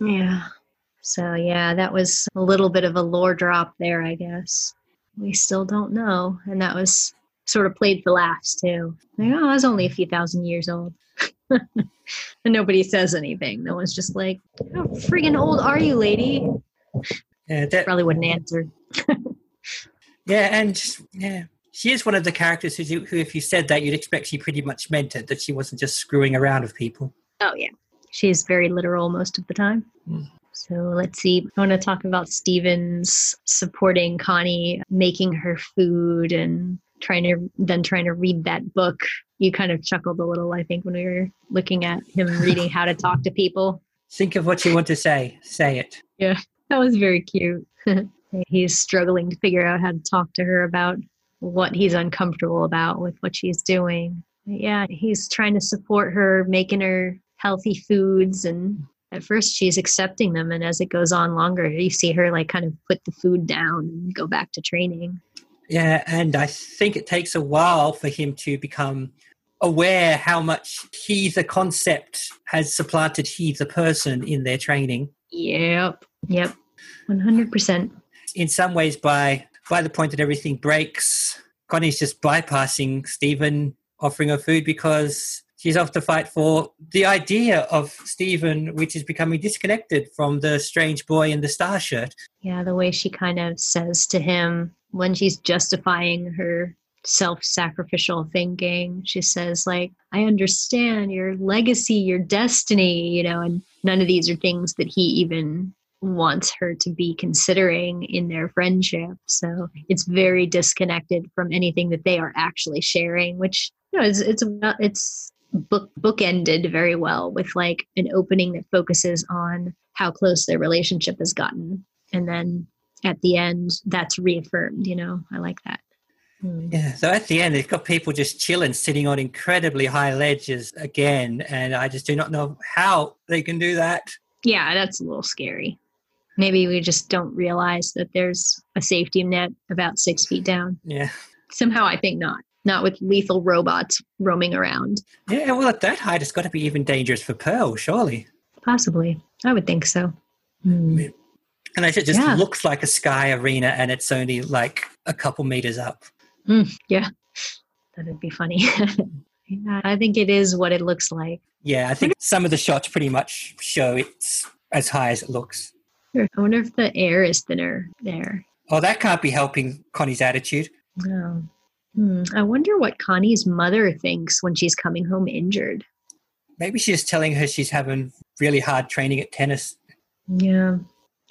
Speaker 1: yeah so yeah that was a little bit of a lore drop there i guess we still don't know and that was sort of played for laughs too like oh i was only a few thousand years old and nobody says anything no one's just like how friggin old are you lady
Speaker 2: Yeah, that,
Speaker 1: probably wouldn't answer
Speaker 2: Yeah, and yeah, she is one of the characters who, who, if you said that, you'd expect she pretty much meant it, that she wasn't just screwing around with people.
Speaker 1: Oh, yeah. She's very literal most of the time.
Speaker 2: Mm.
Speaker 1: So let's see. I want to talk about Stevens supporting Connie, making her food, and trying to then trying to read that book. You kind of chuckled a little, I think, when we were looking at him reading how to talk to people.
Speaker 2: Think of what you want to say. Say it.
Speaker 1: Yeah, that was very cute. he's struggling to figure out how to talk to her about what he's uncomfortable about with what she's doing. Yeah, he's trying to support her, making her healthy foods and at first she's accepting them and as it goes on longer you see her like kind of put the food down and go back to training
Speaker 2: yeah and i think it takes a while for him to become aware how much he the concept has supplanted he the person in their training.
Speaker 1: Yep yep 100%
Speaker 2: in some ways by by the point that everything breaks connie's just bypassing steven offering her food because she's off to fight for the idea of Steven, which is becoming disconnected from the strange boy in the star shirt.
Speaker 1: Yeah, the way she kind of says to him when she's justifying her self sacrificial thinking, she says, like, I understand your legacy, your destiny, you know, and none of these are things that he even wants her to be considering in their friendship. So it's very disconnected from anything that they are actually sharing, which you know, it's it's it's book bookended very well with like an opening that focuses on how close their relationship has gotten. And then at the end that's reaffirmed you know? I like that.
Speaker 2: Mm. yeah so at the end they've got people just chilling sitting on incredibly high ledges again and i just do not know how they can do that.
Speaker 1: Yeah that's a little scary. Maybe we just don't realize that there's a safety net about six feet down.
Speaker 2: Yeah.
Speaker 1: Somehow i think not not with lethal robots roaming around.
Speaker 2: Yeah, well, at that height, it's got to be even dangerous for Pearl, surely.
Speaker 1: Possibly. I would think so. Mm.
Speaker 2: And it just yeah. looks like a sky arena and it's only like a couple meters up.
Speaker 1: Mm, yeah, that'd be funny. yeah, I think it is what it looks like.
Speaker 2: Yeah, I think some of the shots pretty much show it's as high as it looks.
Speaker 1: I wonder if the air is thinner there.
Speaker 2: Oh, that can't be helping Connie's attitude.
Speaker 1: No. Hmm. I wonder what Connie's mother thinks when she's coming home injured.
Speaker 2: Maybe she's telling her she's having really hard training at tennis.
Speaker 1: Yeah.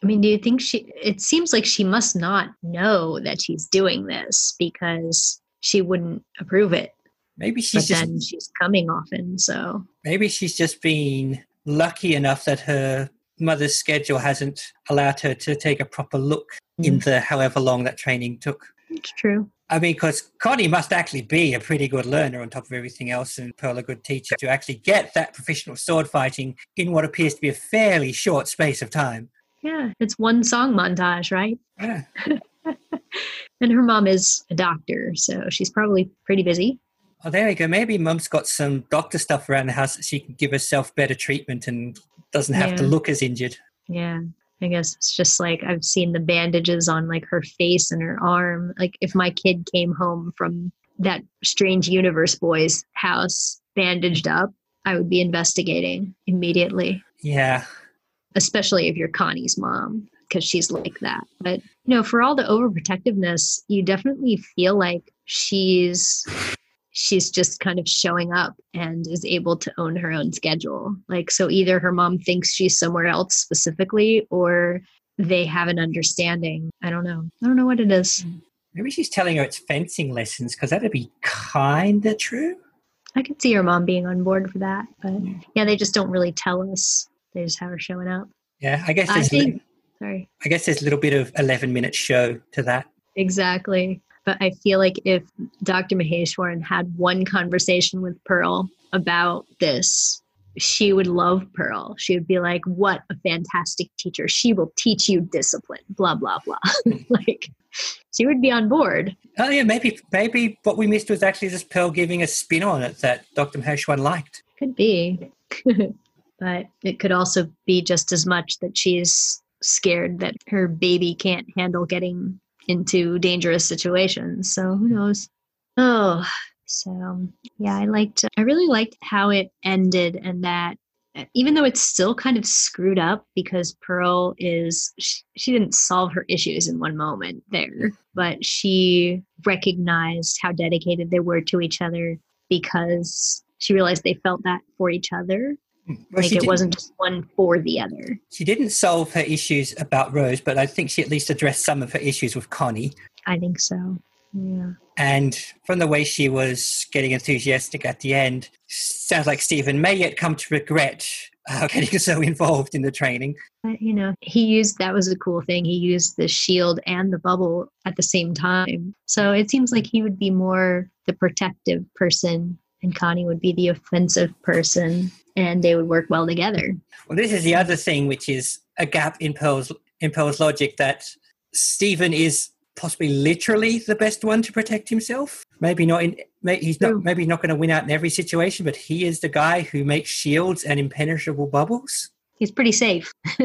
Speaker 1: I mean, do you think she, it seems like she must not know that she's doing this because she wouldn't approve it.
Speaker 2: Maybe she's
Speaker 1: but
Speaker 2: just.
Speaker 1: Then she's coming often, so.
Speaker 2: Maybe she's just been lucky enough that her mother's schedule hasn't allowed her to take a proper look mm. in the however long that training took.
Speaker 1: It's true.
Speaker 2: I mean, because Connie must actually be a pretty good learner on top of everything else, and Pearl a good teacher to actually get that professional sword fighting in what appears to be a fairly short space of time.
Speaker 1: Yeah, it's one song montage, right?
Speaker 2: Yeah.
Speaker 1: and her mom is a doctor, so she's probably pretty busy.
Speaker 2: Oh, there you go. Maybe mum's got some doctor stuff around the house that she can give herself better treatment and doesn't have yeah. to look as injured.
Speaker 1: Yeah. I guess it's just like I've seen the bandages on like her face and her arm. Like if my kid came home from that strange universe boy's house bandaged up, I would be investigating immediately.
Speaker 2: Yeah.
Speaker 1: Especially if you're Connie's mom, because she's like that. But you know, for all the overprotectiveness, you definitely feel like she's she's just kind of showing up and is able to own her own schedule. Like, so either her mom thinks she's somewhere else specifically, or they have an understanding. I don't know. I don't know what it is.
Speaker 2: Maybe she's telling her it's fencing lessons because that'd be kind of true.
Speaker 1: I could see her mom being on board for that, but yeah, they just don't really tell us. They just have her showing up.
Speaker 2: Yeah, I guess. I
Speaker 1: think. sorry.
Speaker 2: I guess there's a little bit of eleven minute show to that.
Speaker 1: Exactly. But I feel like if Dr. Maheshwaran had one conversation with Pearl about this, she would love Pearl. She would be like, What a fantastic teacher. She will teach you discipline, blah, blah, blah. Hmm. like, she would be on board.
Speaker 2: Oh, yeah, maybe maybe what we missed was actually just Pearl giving a spin on it that Dr. Maheshwaran liked.
Speaker 1: Could be. but it could also be just as much that she's scared that her baby can't handle getting into dangerous situations. So who knows? Oh, so yeah, I liked, I really liked how it ended and that even though it's still kind of screwed up because Pearl is she, she didn't solve her issues in one moment there, but she recognized how dedicated they were to each other because she realized they felt that for each other.
Speaker 2: Well,
Speaker 1: like it wasn't just one for the other.
Speaker 2: She didn't solve her issues about Rose, but I think she at least addressed some of her issues with Connie.
Speaker 1: I think so. Yeah.
Speaker 2: And from the way she was getting enthusiastic at the end, sounds like Steven may yet come to regret uh, getting so involved in the training.
Speaker 1: But, you know, he used that was a cool thing. He used the shield and the bubble at the same time. So it seems like he would be more the protective person and Connie would be the offensive person and they would work well together.
Speaker 2: Well, this is the other thing, which is a gap in Pearl's in Pearl's logic that Steven is possibly literally the best one to protect himself. Maybe not in. may- He's not. Maybe not going to win out in every situation, but he is the guy who makes shields and impenetrable bubbles.
Speaker 1: He's pretty safe.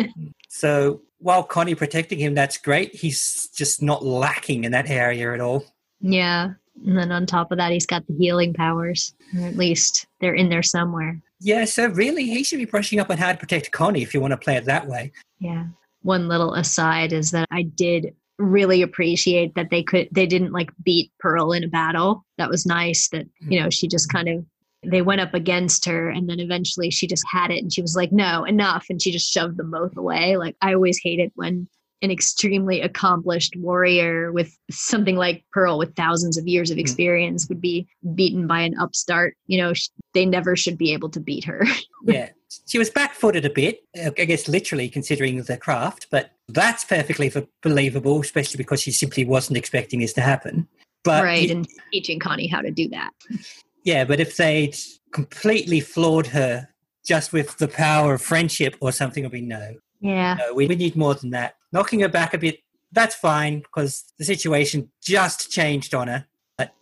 Speaker 2: So while Connie protecting him, that's great. He's just not lacking in that area at all.
Speaker 1: Yeah. And then on top of that, he's got the healing powers. Or at least they're in there somewhere.
Speaker 2: Yeah, so really, he should be brushing up on how to protect Connie if you want to play it that way.
Speaker 1: Yeah. One little aside is that I did really appreciate that they could they didn't like beat Pearl in a battle. That was nice that, you mm. know, she just kind of they went up against her and then eventually she just had it and she was like, No, enough. And she just shoved them both away. Like I always hate it when an extremely accomplished warrior with something like Pearl with thousands of years of
Speaker 2: Mhm.
Speaker 1: experience would be beaten by an upstart. You know, sh- they never should be able to beat her.
Speaker 2: yeah, she was back-footed a bit, uh, I guess literally considering the craft, but that's perfectly believable, especially because she simply wasn't expecting this to happen. But
Speaker 1: right.
Speaker 2: y-
Speaker 1: And teaching Connie how to do that.
Speaker 2: yeah, but if they'd completely floored her just with the power of friendship or something, it'd be no.
Speaker 1: Yeah.
Speaker 2: No, we, we need more than that. Knocking her back a bit, that's fine because the situation just changed on her. But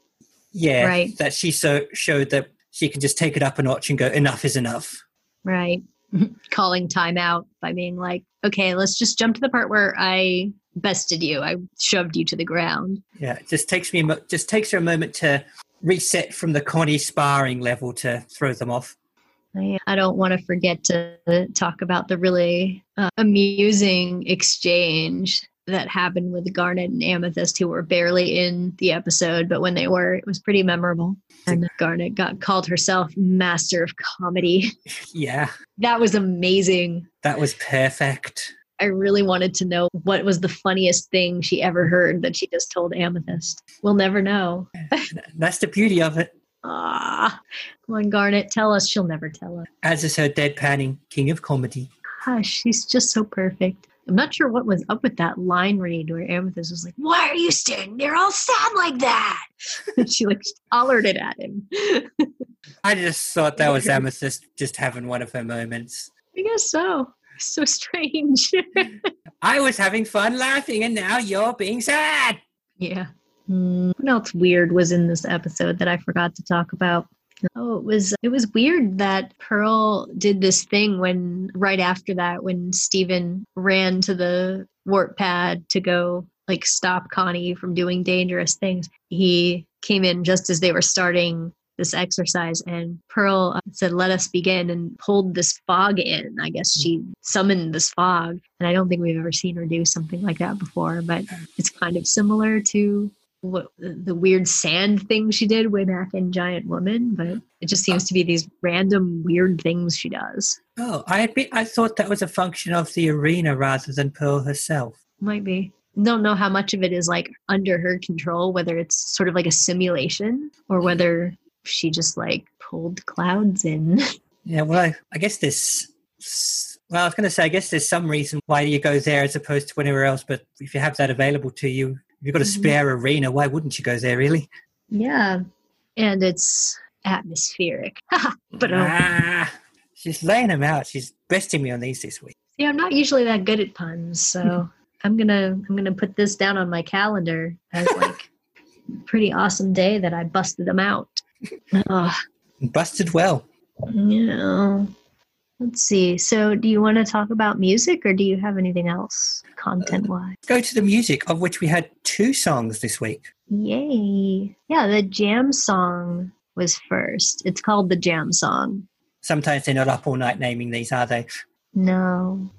Speaker 2: yeah,
Speaker 1: Right.
Speaker 2: that she so showed that she can just take it up a notch and go, enough is enough.
Speaker 1: Right. Calling time out by being like, okay, let's just jump to the part where I bested you. I shoved you to the ground.
Speaker 2: Yeah, it just takes me just takes her a moment to reset from the Connie sparring level to throw them off.
Speaker 1: I, I don't want to forget to talk about the really uh, amusing exchange that happened with Garnet and Amethyst, who were barely in the episode, but when they were, it was pretty memorable. And Garnet got called herself master of comedy.
Speaker 2: Yeah,
Speaker 1: That was amazing.
Speaker 2: that was perfect.
Speaker 1: I really wanted to know what was the funniest thing she ever heard that she just told Amethyst. We'll never know.
Speaker 2: That's the beauty of it.
Speaker 1: Ah, come on, Garnet, tell us. She'll never tell us.
Speaker 2: As is her deadpanning king of comedy.
Speaker 1: Gosh, she's just so perfect. I'm not sure what was up with that line read where Amethyst was like, "Why are you standing there all sad like that?" and she like hollered it at him.
Speaker 2: I just thought that was Amethyst just having one of her moments.
Speaker 1: I guess so. So strange.
Speaker 2: I was having fun laughing, and now you're being sad.
Speaker 1: Yeah. Hmm, what else weird was in this episode that I forgot to talk about? Oh, it was it was weird that Pearl did this thing when right after that when Steven ran to the warp pad to go like stop Connie from doing dangerous things. He came in just as they were starting this exercise and Pearl uh, said let us begin and pulled this fog in. I guess she summoned this fog and I don't think we've ever seen her do something like that before, but it's kind of similar to what the weird sand thing she did way back in Giant Woman, but it just seems to be these random weird things she does.
Speaker 2: Oh, I I thought that was a function of the arena rather than Pearl herself.
Speaker 1: Might be. Don't know how much of it is like under her control, whether it's sort of like a simulation or whether she just like pulled clouds in.
Speaker 2: Yeah, well, I, I guess this Well, I was going to say, I guess there's some reason why you go there as opposed to anywhere else. But if you have that available to you, you've got a
Speaker 1: Mhm.
Speaker 2: spare arena, why wouldn't you go there, really?
Speaker 1: yeah. And it's atmospheric. but
Speaker 2: ah, she's laying them out. She's besting me on these this week.
Speaker 1: yeah, I'm not usually that good at puns, so I'm gonna I'm gonna put this down on my calendar as like a pretty awesome day that I busted them out. Ugh.
Speaker 2: Busted well.
Speaker 1: Yeah. Let's see. So, do you want to talk about music or do you have anything else content wise?
Speaker 2: Go to the music, of which we had two songs this week.
Speaker 1: Yay. Yeah, the jam song was first. It's called the jam song.
Speaker 2: sometimes they're not up all night naming these, are they?
Speaker 1: No.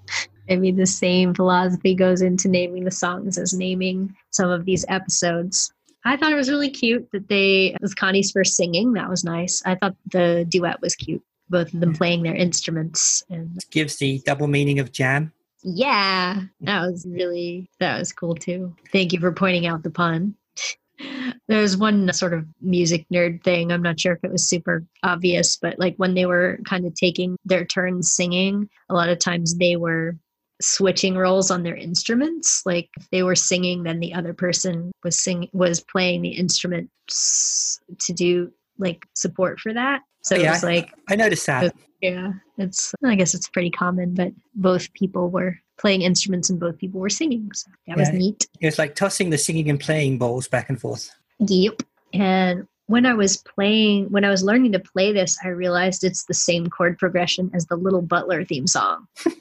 Speaker 1: Maybe the same philosophy goes into naming the songs as naming some of these episodes. I thought it was really cute that they, it was Connie's first singing. That was nice. I thought the duet was cute, both of them playing their instruments. And
Speaker 2: Gives the double meaning of jam.
Speaker 1: yeah, that was really, that was cool too. Thank you for pointing out the pun. There's one sort of music nerd thing. I'm not sure if it was super obvious, but like when they were kind of taking their turns singing, a lot of times they were switching roles on their instruments. Like if they were singing, then the other person was singing was playing the instrument s- to do like support for that. So it
Speaker 2: Yeah,
Speaker 1: was like
Speaker 2: I noticed that.
Speaker 1: yeah, it's I guess it's pretty common, but both people were playing instruments and both people were singing. So that was neat.
Speaker 2: It was like tossing the singing and playing balls back and forth.
Speaker 1: Yep. And when I was playing, when I was learning to play this, I realized it's the same chord progression as the Little Butler theme song.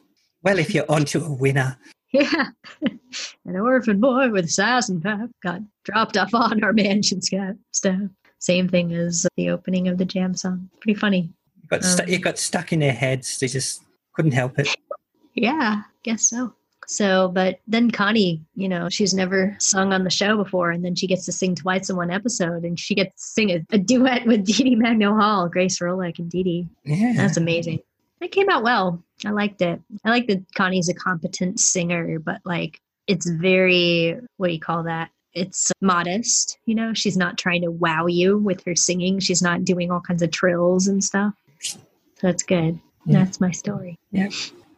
Speaker 2: Well, if you're onto a winner.
Speaker 1: Yeah. An orphan boy with sass and pep got dropped off on our mansion step. Same thing as the opening of the jam song. Pretty funny.
Speaker 2: Got, stu-
Speaker 1: Um,
Speaker 2: it got stuck in their heads. They just couldn't help it.
Speaker 1: Yeah, guess so. So, but then Connie, you know, she's never sung on the show before, and then she gets to sing twice in one episode, and she gets to sing a, a duet with Dee Dee Magno Hall, Grace Rolek, and Dee Dee.
Speaker 2: Yeah.
Speaker 1: That's amazing. It came out well. I liked it. I like that Connie's a competent singer, but like it's very what do you call that? It's modest, you know. She's not trying to wow you with her singing. She's not doing all kinds of trills and stuff. So it's good.
Speaker 2: Yeah.
Speaker 1: That's my story. Yeah.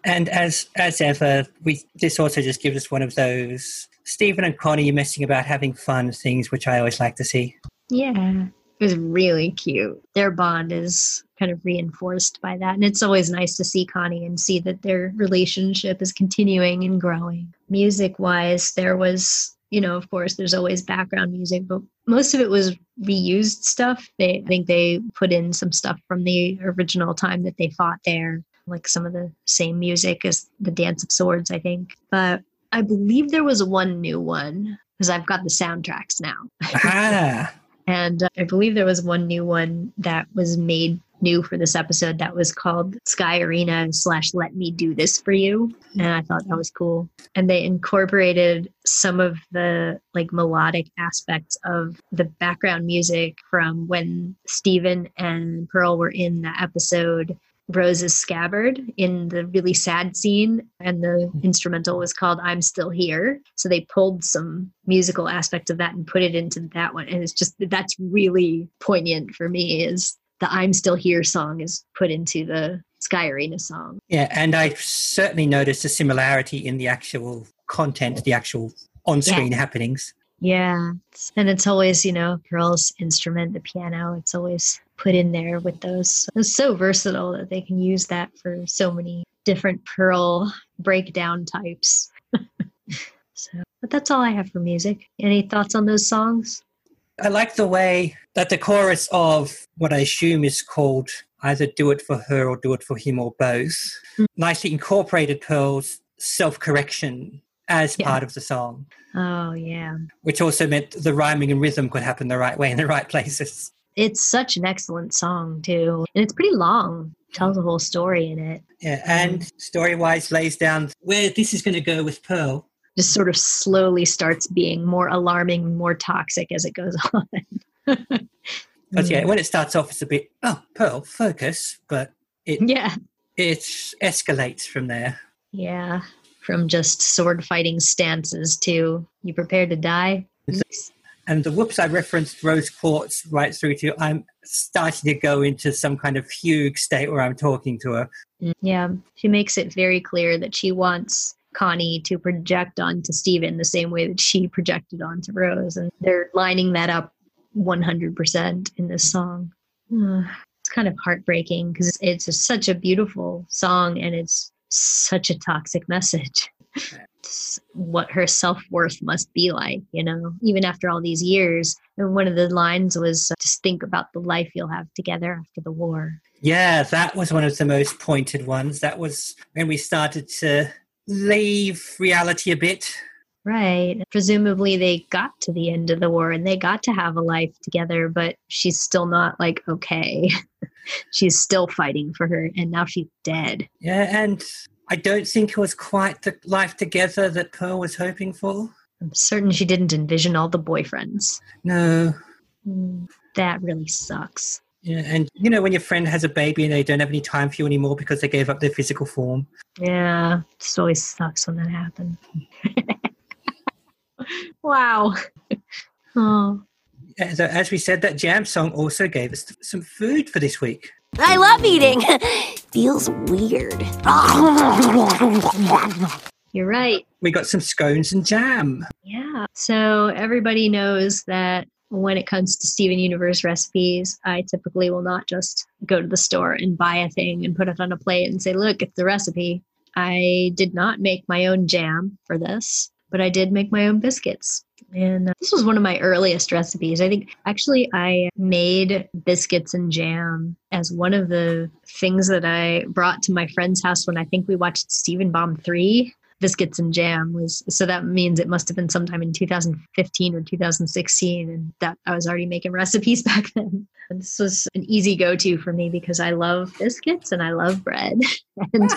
Speaker 2: And as as ever, we this also just gives us one of those Steven and Connie messing about having fun things, which I always like to see.
Speaker 1: Yeah. It was really cute. Their bond is kind of reinforced by that. And it's always nice to see Connie and see that their relationship is continuing and growing. Music wise, there was, you know, of course, there's always background music, but most of it was reused stuff. They, I think they put in some stuff from the original time that they fought there, like some of the same music as the Dance of Swords, I think. But I believe there was one new one because I've got the soundtracks now.
Speaker 2: ah,
Speaker 1: And uh, I believe there was one new one that was made new for this episode that was called Sky Arena slash Let Me Do This For You. And I thought that was cool. And they incorporated some of the like melodic aspects of the background music from when Steven and Pearl were in the episode Rose's Scabbard in the really sad scene, and the mm-hmm. instrumental was called I'm Still Here. So they pulled some musical aspects of that and put it into that one. And it's just that's really poignant for me is the I'm Still Here song is put into the Sky Arena song.
Speaker 2: yeah. And I certainly noticed a similarity in the actual content, the actual on-screen happenings.
Speaker 1: Yeah. And it's always, you know, Pearl's instrument, the piano, it's always put in there with those. It's so versatile that they can use that for so many different Pearl breakdown types. so, but that's all I have for music. Any thoughts on those songs?
Speaker 2: I like the way that the chorus of what I assume is called either Do It For Her or Do It For Him or both
Speaker 1: Mm.
Speaker 2: nicely incorporated Pearl's self correction as
Speaker 1: Yeah.
Speaker 2: part of the song,
Speaker 1: Oh, yeah.
Speaker 2: which also meant the rhyming and rhythm could happen the right way in the right places.
Speaker 1: It's such an excellent song, too. And it's pretty long, tells a whole story in it.
Speaker 2: Yeah, and story wise lays down where this is going to go with Pearl.
Speaker 1: Just sort of slowly starts being more alarming, more toxic as it goes on.
Speaker 2: but yeah, when it starts off, it's a bit oh Pearl focus, but it
Speaker 1: Yeah.
Speaker 2: it escalates from there.
Speaker 1: Yeah. From just sword fighting stances to you prepared to die.
Speaker 2: And the whoops I referenced Rose Quartz right through to I'm starting to go into some kind of fugue state where I'm talking to her.
Speaker 1: Mm, yeah. She makes it very clear that she wants Connie to project onto Steven the same way that she projected onto Rose. And they're lining that up 100% in this song. Uh, It's kind of heartbreaking because it's just such a beautiful song and it's such a toxic message. What her self worth must be like, you know, even after all these years. And one of the lines was just think about the life you'll have together after the war.
Speaker 2: Yeah, that was one of the most pointed ones. That was when we started to leave reality a bit.
Speaker 1: Right. Presumably they got to the end of the war and they got to have a life together, but she's still not like okay. she's still fighting for her and now she's dead.
Speaker 2: Yeah, and I don't think it was quite the life together that Pearl was hoping for.
Speaker 1: I'm certain she didn't envision all the boyfriends.
Speaker 2: No.
Speaker 1: Mm, that really sucks.
Speaker 2: Yeah, and you know when your friend has a baby and they don't have any time for you anymore because they gave up their physical form.
Speaker 1: Yeah, it always sucks when that happens. wow. oh.
Speaker 2: As, as we said, that jam song also gave us some food for this week.
Speaker 5: I love eating. Feels weird.
Speaker 1: You're right.
Speaker 2: We got some scones and jam.
Speaker 1: Yeah. So everybody knows that when it comes to Steven Universe recipes, I typically will not just go to the store and buy a thing and put it on a plate and say, look, it's the recipe. I did not make my own jam for this, but I did make my own biscuits. And uh, this was one of my earliest recipes. I think actually I made biscuits and jam as one of the things that I brought to my friend's house when I think we watched Steven Bomb 3 biscuits and jam was so that means it must have been sometime in 2015 or 2016 and that i was already making recipes back then. And this was an easy go-to for me because i love biscuits and i love bread. And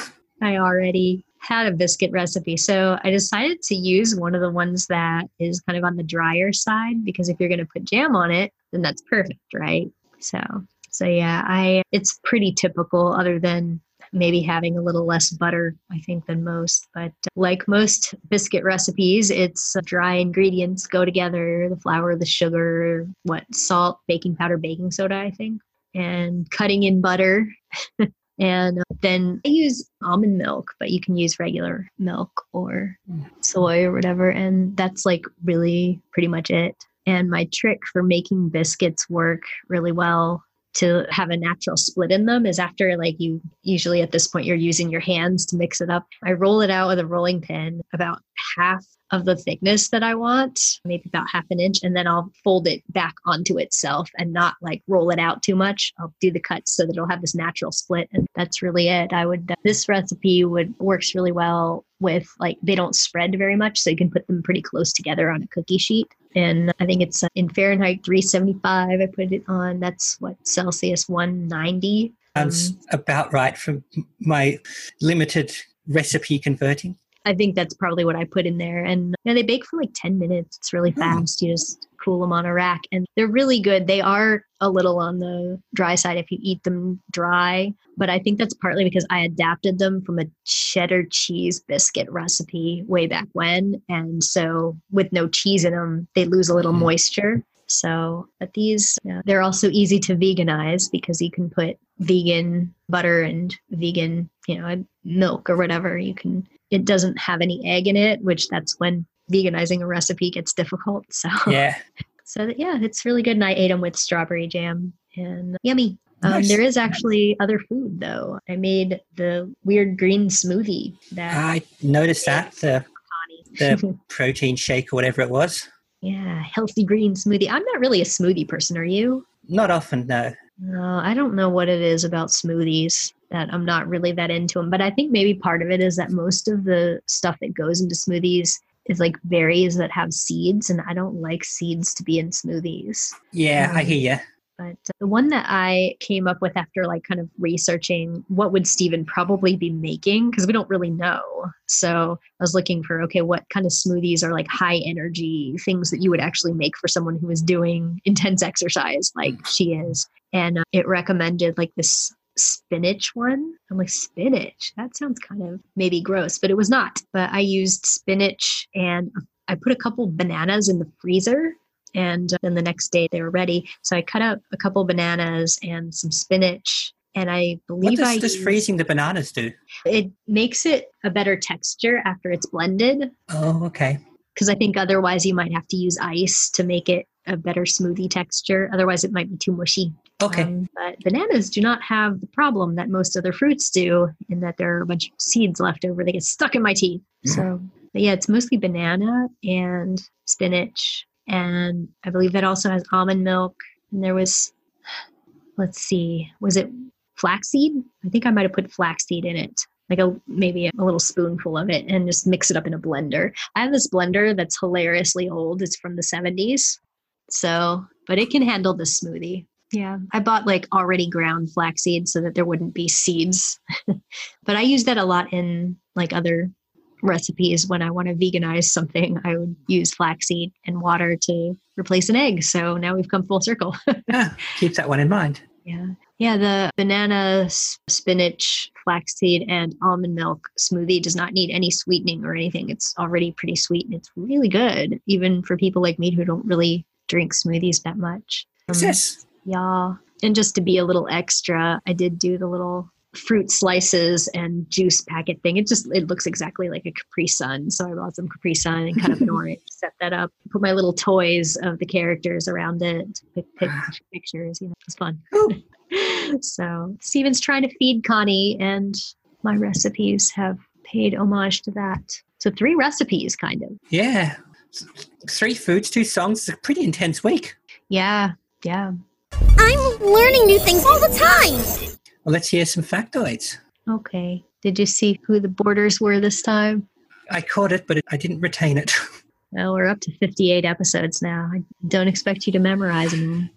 Speaker 1: i already had a biscuit recipe. So i decided to use one of the ones that is kind of on the drier side because if you're going to put jam on it then that's perfect right? So so yeah i it's pretty typical other than maybe having a little less butter, I think, than most. But uh, like most biscuit recipes, it's uh, dry ingredients go together the flour, the sugar, what, salt, baking powder, baking soda, I think, and cutting in butter. and uh, then I use almond milk, but you can use regular milk or soy or whatever. And that's like really pretty much it. And my trick for making biscuits work really well to have a natural split in them is after like you usually at this point you're using your hands to mix it up. I roll it out with a rolling pin about half of the thickness that I want, maybe about half an inch, and then I'll fold it back onto itself and not like roll it out too much. I'll do the cuts so that it'll have this natural split, and that's really it. I would this recipe would works really well with like they don't spread very much, so you can put them pretty close together on a cookie sheet. And I think it's uh, in Fahrenheit 375. I put it on. That's what Celsius 190.
Speaker 2: Sounds um, about right from my limited recipe converting.
Speaker 1: I think that's probably what I put in there. And you know, they bake for like 10 minutes. It's really hmm. fast. You just cool them on a rack and they're really good. They are a little on the dry side if you eat them dry, but I think that's partly because I adapted them from a cheddar cheese biscuit recipe way back when. And so with no cheese in them, they lose a little mm. moisture. So, but these, yeah, they're also easy to veganize because you can put vegan butter and vegan, you know, milk or whatever. You can it doesn't have any egg in it, which that's when veganizing a recipe gets difficult. So
Speaker 2: yeah,
Speaker 1: so yeah, it's really good. And I ate them with strawberry jam and yummy. Um, nice. There is actually other food though. I made the weird green smoothie that
Speaker 2: I noticed that the the protein shake or whatever it was.
Speaker 1: Yeah, healthy green smoothie. I'm not really a smoothie person. Are you?
Speaker 2: Not often, no.
Speaker 1: No, I don't know what it is about smoothies that I'm not really that into them. But I think maybe part of it is that most of the stuff that goes into smoothies is like berries that have seeds, and I don't like seeds to be in smoothies.
Speaker 2: Yeah, um, I hear you.
Speaker 1: But the one that I came up with after like kind of researching what would Steven probably be making because we don't really know. So I was looking for okay, what kind of smoothies are like high energy things that you would actually make for someone who is doing intense exercise like she is. And uh, it recommended like this spinach one. I'm like, spinach? That sounds kind of maybe gross, but it was not. But I used spinach and I put a couple bananas in the freezer. And uh, then the next day they were ready. So I cut up a couple bananas and some spinach. And I believe
Speaker 2: what does,
Speaker 1: I
Speaker 2: used, freezing the bananas do?
Speaker 1: It makes it a better texture after it's blended.
Speaker 2: Oh, okay.
Speaker 1: Because I think otherwise you might have to use ice to make it a better smoothie texture. Otherwise, it might be too mushy.
Speaker 2: Okay. Um,
Speaker 1: but bananas do not have the problem that most other fruits do, in that there are a bunch of seeds left over. They get stuck in my teeth. Mm. So, yeah, it's mostly banana and spinach. And I believe that also has almond milk. And there was, let's see, was it flaxseed? I think I might have put flaxseed in it like a maybe a little spoonful of it, and just mix it up in a blender. I have this blender that's hilariously old. It's from the 70s. So, but it can handle the smoothie. Yeah, I bought like already ground flaxseed so that there wouldn't be seeds. but I use that a lot in like other recipes when I want to veganize something. I would use flaxseed and water to replace an egg. So now we've come full circle.
Speaker 2: Yeah, keep that one in mind.
Speaker 1: yeah. Yeah, the banana, spinach, flaxseed, and almond milk smoothie does not need any sweetening or anything. It's already pretty sweet and it's really good, even for people like me who don't really drink smoothies that much. Um,
Speaker 2: Yes.
Speaker 1: yeah. And just to be a little extra, I did do the little fruit slices and juice packet thing. It just it looks exactly like a Capri Sun. So I bought some Capri Sun and cut up an orange, set that up, put my little toys of the characters around it, pick, pick pictures. You know, it's fun. so Steven's trying to feed Connie, and my recipes have paid homage to that. So three recipes, kind of.
Speaker 2: Yeah. Three foods, two songs. It's a pretty intense week.
Speaker 1: Yeah, yeah.
Speaker 5: I'm learning new things all the time.
Speaker 2: Well, let's hear some factoids.
Speaker 1: Okay. Did you see who the boarders were this time?
Speaker 2: I caught it, but I didn't retain it.
Speaker 1: Well, we're up to 58 episodes now. I don't expect you to memorize them.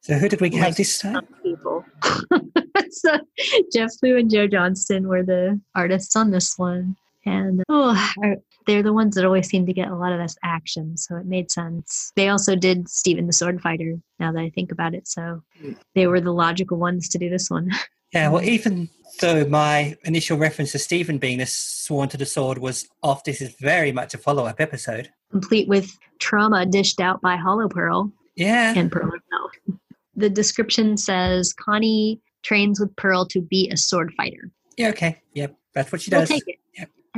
Speaker 2: So who did we have
Speaker 1: Like
Speaker 2: this time?
Speaker 1: Some people. so Jeff Liu and Joe Johnston were the artists on this one. And oh, I- they're the ones that always seem to get a lot of this action. So it made sense. They also did Steven the Sword Fighter, now that I think about it. So they were the logical ones to do this one.
Speaker 2: Yeah, well, even though my initial reference to Steven being the sworn to the sword was off, this is very much a follow up episode.
Speaker 1: Complete with trauma dished out by Holo-Pearl.
Speaker 2: Yeah.
Speaker 1: and Pearl herself. The description says Connie trains with Pearl to be a sword fighter.
Speaker 2: Yeah, okay. Yep. That's what she does.
Speaker 1: We'll take it.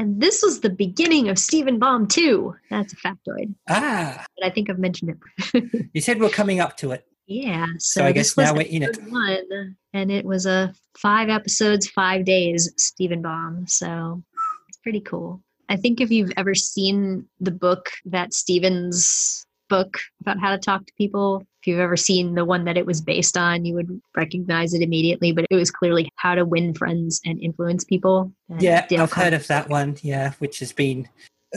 Speaker 1: And this was the beginning of Steven Bomb 2. That's a factoid.
Speaker 2: Ah,
Speaker 1: But I think I've mentioned it.
Speaker 2: you said we're coming up to it.
Speaker 1: yeah. So,
Speaker 2: So I guess now we're in it.
Speaker 1: One, and it was a five episodes, five days Steven Bomb. So it's pretty cool. I think if you've ever seen the book that Steven's book about how to talk to people, if you've ever seen the one that it was based on, you would recognize it immediately. But it was clearly how to win friends and influence people. And
Speaker 2: Yeah,
Speaker 1: Dale
Speaker 2: I've heard of that one. Yeah, which has been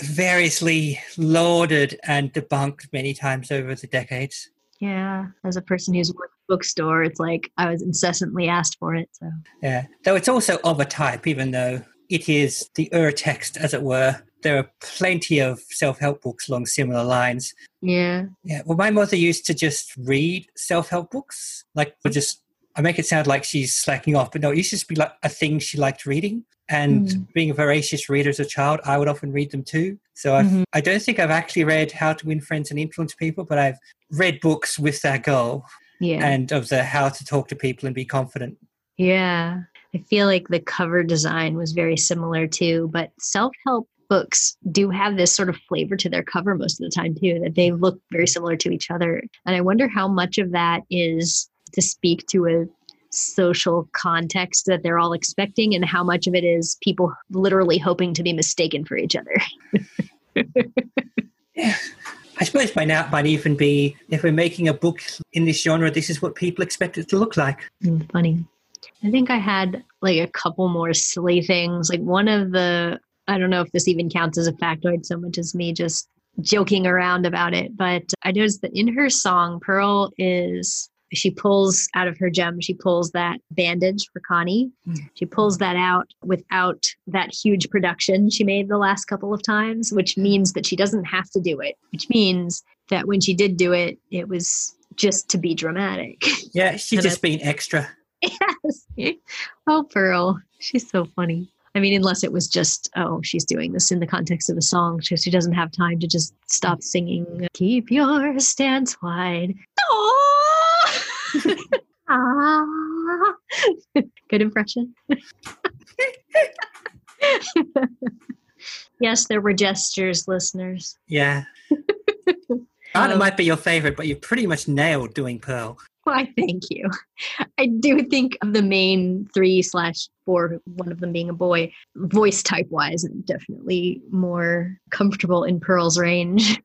Speaker 2: variously lauded and debunked many times over the decades.
Speaker 1: Yeah, as a person who's worked bookstore, it's like I was incessantly asked for it. So
Speaker 2: Yeah, though it's also of a type, even though it is the ur text, as it were. There are plenty of self help books along similar lines.
Speaker 1: yeah,
Speaker 2: Yeah, well, my mother used to just read self help books. Like, would just, I make it sound like she's slacking off, but no, it used to just be like a thing she liked reading. And
Speaker 1: Mm.
Speaker 2: being a voracious reader as a child, I would often read them too. So I've,
Speaker 1: Mhm.
Speaker 2: I don't think I've actually read How to Win Friends and Influence People, but I've read books with that goal
Speaker 1: yeah.
Speaker 2: and of the how to talk to people and be confident.
Speaker 1: Yeah. I feel like the cover design was very similar too, but self help books do have this sort of flavor to their cover most of the time too, that they look very similar to each other. And I wonder how much of that is to speak to a social context that they're all expecting and how much of it is people literally hoping to be mistaken for each other.
Speaker 2: I suppose by now it might even be if we're making a book in this genre, this is what people expect it to look like.
Speaker 1: Mm, funny. I think I had like a couple more silly things. Like one of the, I don't know if this even counts as a factoid so much as me just joking around about it, but I noticed that in her song, Pearl is, she pulls out of her gem, she pulls that bandage for Connie.
Speaker 2: Mm.
Speaker 1: She pulls that out without that huge production she made the last couple of times, which means that she doesn't have to do it, which means that when she did do it, it was just to be dramatic.
Speaker 2: Yeah, she's just being extra.
Speaker 1: yes. Oh, Pearl. She's so funny. I mean, unless it was just, oh, she's doing this in the context of a song. She, she doesn't have time to just stop singing, Keep Your Stance Wide. Ah. Good impression. yes, there were gestures, listeners.
Speaker 2: Yeah. Anna
Speaker 1: Um,
Speaker 2: might be your favorite, but you pretty much nailed doing Pearl.
Speaker 1: Why, thank you. I do think of the main three slash four, one of them being a boy, voice type wise, definitely more comfortable in Pearl's range.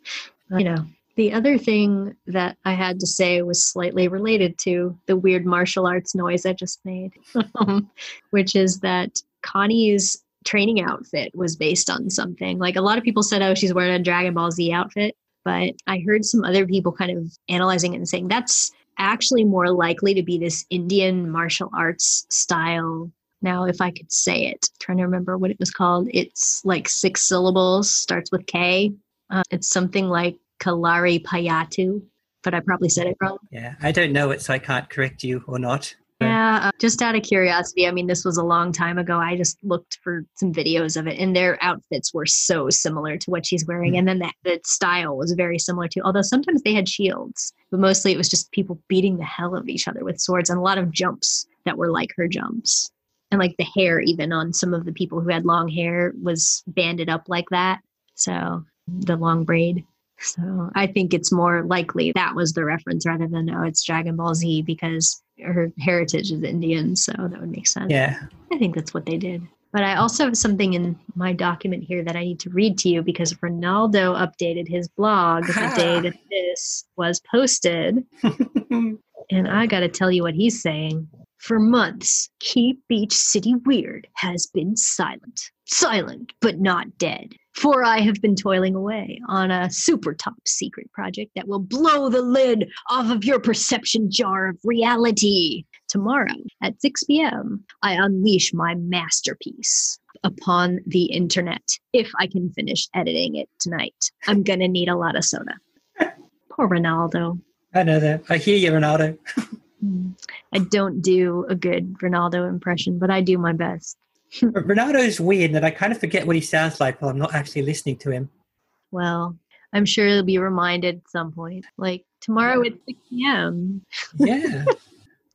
Speaker 1: you know, the other thing that I had to say was slightly related to the weird martial arts noise I just made, which is that Connie's training outfit was based on something. Like a lot of people said, oh, she's wearing a Dragon Ball Z outfit. But I heard some other people kind of analyzing it and saying that's actually more likely to be this Indian martial arts style. Now, if I could say it, trying to remember what it was called. It's like six syllables, starts with K. Uh, it's something like Kalari Payatu, but I probably said it wrong.
Speaker 2: Yeah, I don't know it, so I can't correct you or not.
Speaker 1: Yeah, uh, just out of curiosity, I mean, this was a long time ago. I just looked for some videos of it, and their outfits were so similar to what she's wearing.
Speaker 2: Mm.
Speaker 1: And then the, the style was very similar too, although sometimes they had shields, but mostly it was just people beating the hell of each other with swords and a lot of jumps that were like her jumps. And like the hair, even on some of the people who had long hair, was banded up like that. So the long braid. So I think it's more likely that was the reference rather than, oh, it's Dragon Ball Z because her heritage is Indian. So that would make sense.
Speaker 2: Yeah.
Speaker 1: I think that's what they did. But I also have something in my document here that I need to read to you because Ronaldo updated his blog the day that this was posted. and I got to tell you what he's saying. For months, Keep Beach City Weird has been silent. Silent, but not dead. For I have been toiling away on a super top secret project that will blow the lid off of your perception jar of reality. Tomorrow at 6 p.m., I unleash my masterpiece upon the internet if I can finish editing it tonight. I'm going to need a lot of soda. Poor Ronaldo.
Speaker 2: I know that. I hear you, Ronaldo. Mm.
Speaker 1: I don't do a good Ronaldo impression, but I do my best.
Speaker 2: But is weird that I kind of forget what he sounds like while I'm not actually listening to him.
Speaker 1: Well, I'm sure he'll be reminded at some point, like tomorrow at 6 p.m.
Speaker 2: Yeah.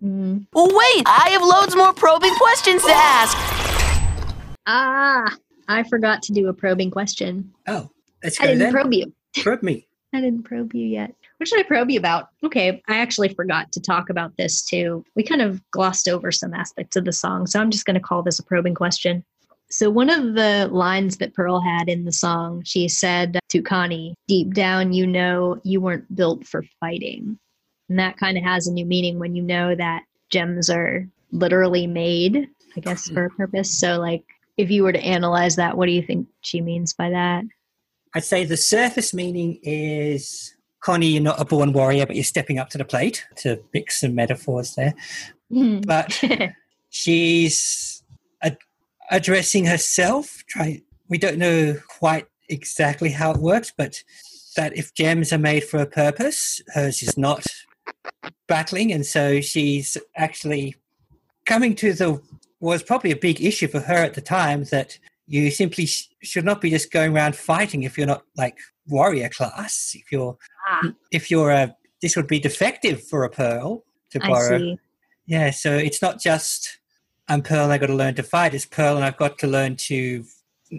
Speaker 1: Mm.
Speaker 6: Well, wait, I have loads more probing questions to ask.
Speaker 1: Ah, I forgot to do a probing question.
Speaker 2: oh, let's
Speaker 1: I didn't
Speaker 2: then.
Speaker 1: probe you.
Speaker 2: Probe me.
Speaker 1: I didn't probe you yet. What should I probe you about? Okay, I actually forgot to talk about this too. We kind of glossed over some aspects of the song, so I'm just going to call this a probing question. So, one of the lines that Pearl had in the song, she said to Connie, Deep down, you know you weren't built for fighting. And that kind of has a new meaning when you know that gems are literally made, I guess, for a purpose. So, like, if you were to analyze that, what do you think she means by that?
Speaker 2: I'd say the surface meaning is Connie, you're not a born warrior, but you're stepping up to the plate to mix some metaphors there. Hmm. But she's ad- addressing herself. Try. We don't know quite exactly how it works, but that if gems are made for a purpose, hers is not battling, and so she's actually coming to the was probably a big issue for her at the time that you simply sh- should not be just going around fighting if you're not like warrior class. If you're
Speaker 1: ah,
Speaker 2: if you're a this would be defective for a pearl to borrow. Yeah, so it's not just I'm pearl and I got to learn to fight. It's pearl and I've got to learn to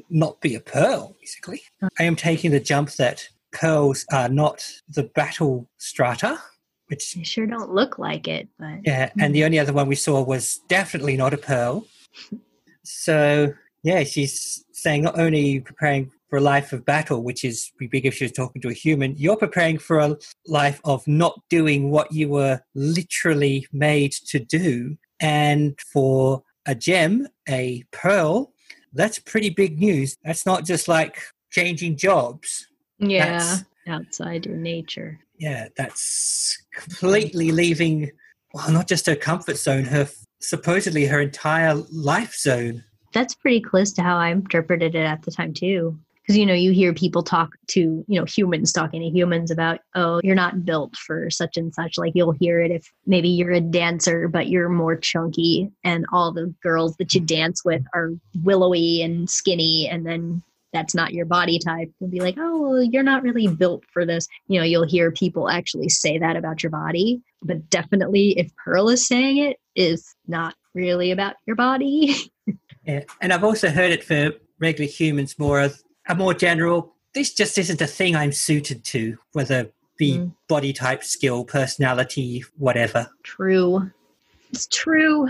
Speaker 2: not be a pearl. Basically, I am taking the jump that pearls are not the battle strata, which
Speaker 1: They sure don't look like it, but
Speaker 2: yeah, and the only other one we saw was definitely not a pearl. So yeah, she's saying not only preparing for a life of battle, which is be big if she was talking to a human, you're preparing for a life of not doing what you were literally made to do. And for a gem, a pearl, that's pretty big news. That's not just like changing jobs.
Speaker 1: yeah,
Speaker 2: That's-
Speaker 1: outside your nature.
Speaker 2: Yeah, that's completely leaving, well, not just her comfort zone, her supposedly her entire life zone.
Speaker 1: That's pretty close to how I interpreted it at the time too. Because you know, you hear people talk to you know humans talking to humans about, oh, you're not built for such and such. Like you'll hear it if maybe you're a dancer, but you're more chunky, and all the girls that you dance with are willowy and skinny, and then that's not your body type. You'll be like, oh, well, you're not really built for this. You know, you'll hear people actually say that about your body, but definitely if Pearl is saying it, is not really about your body.
Speaker 2: Yeah. And I've also heard it for regular humans more of a more general, this just isn't a thing I'm suited to, whether be
Speaker 1: Mm.
Speaker 2: body type, skill, personality, whatever.
Speaker 1: True. It's true.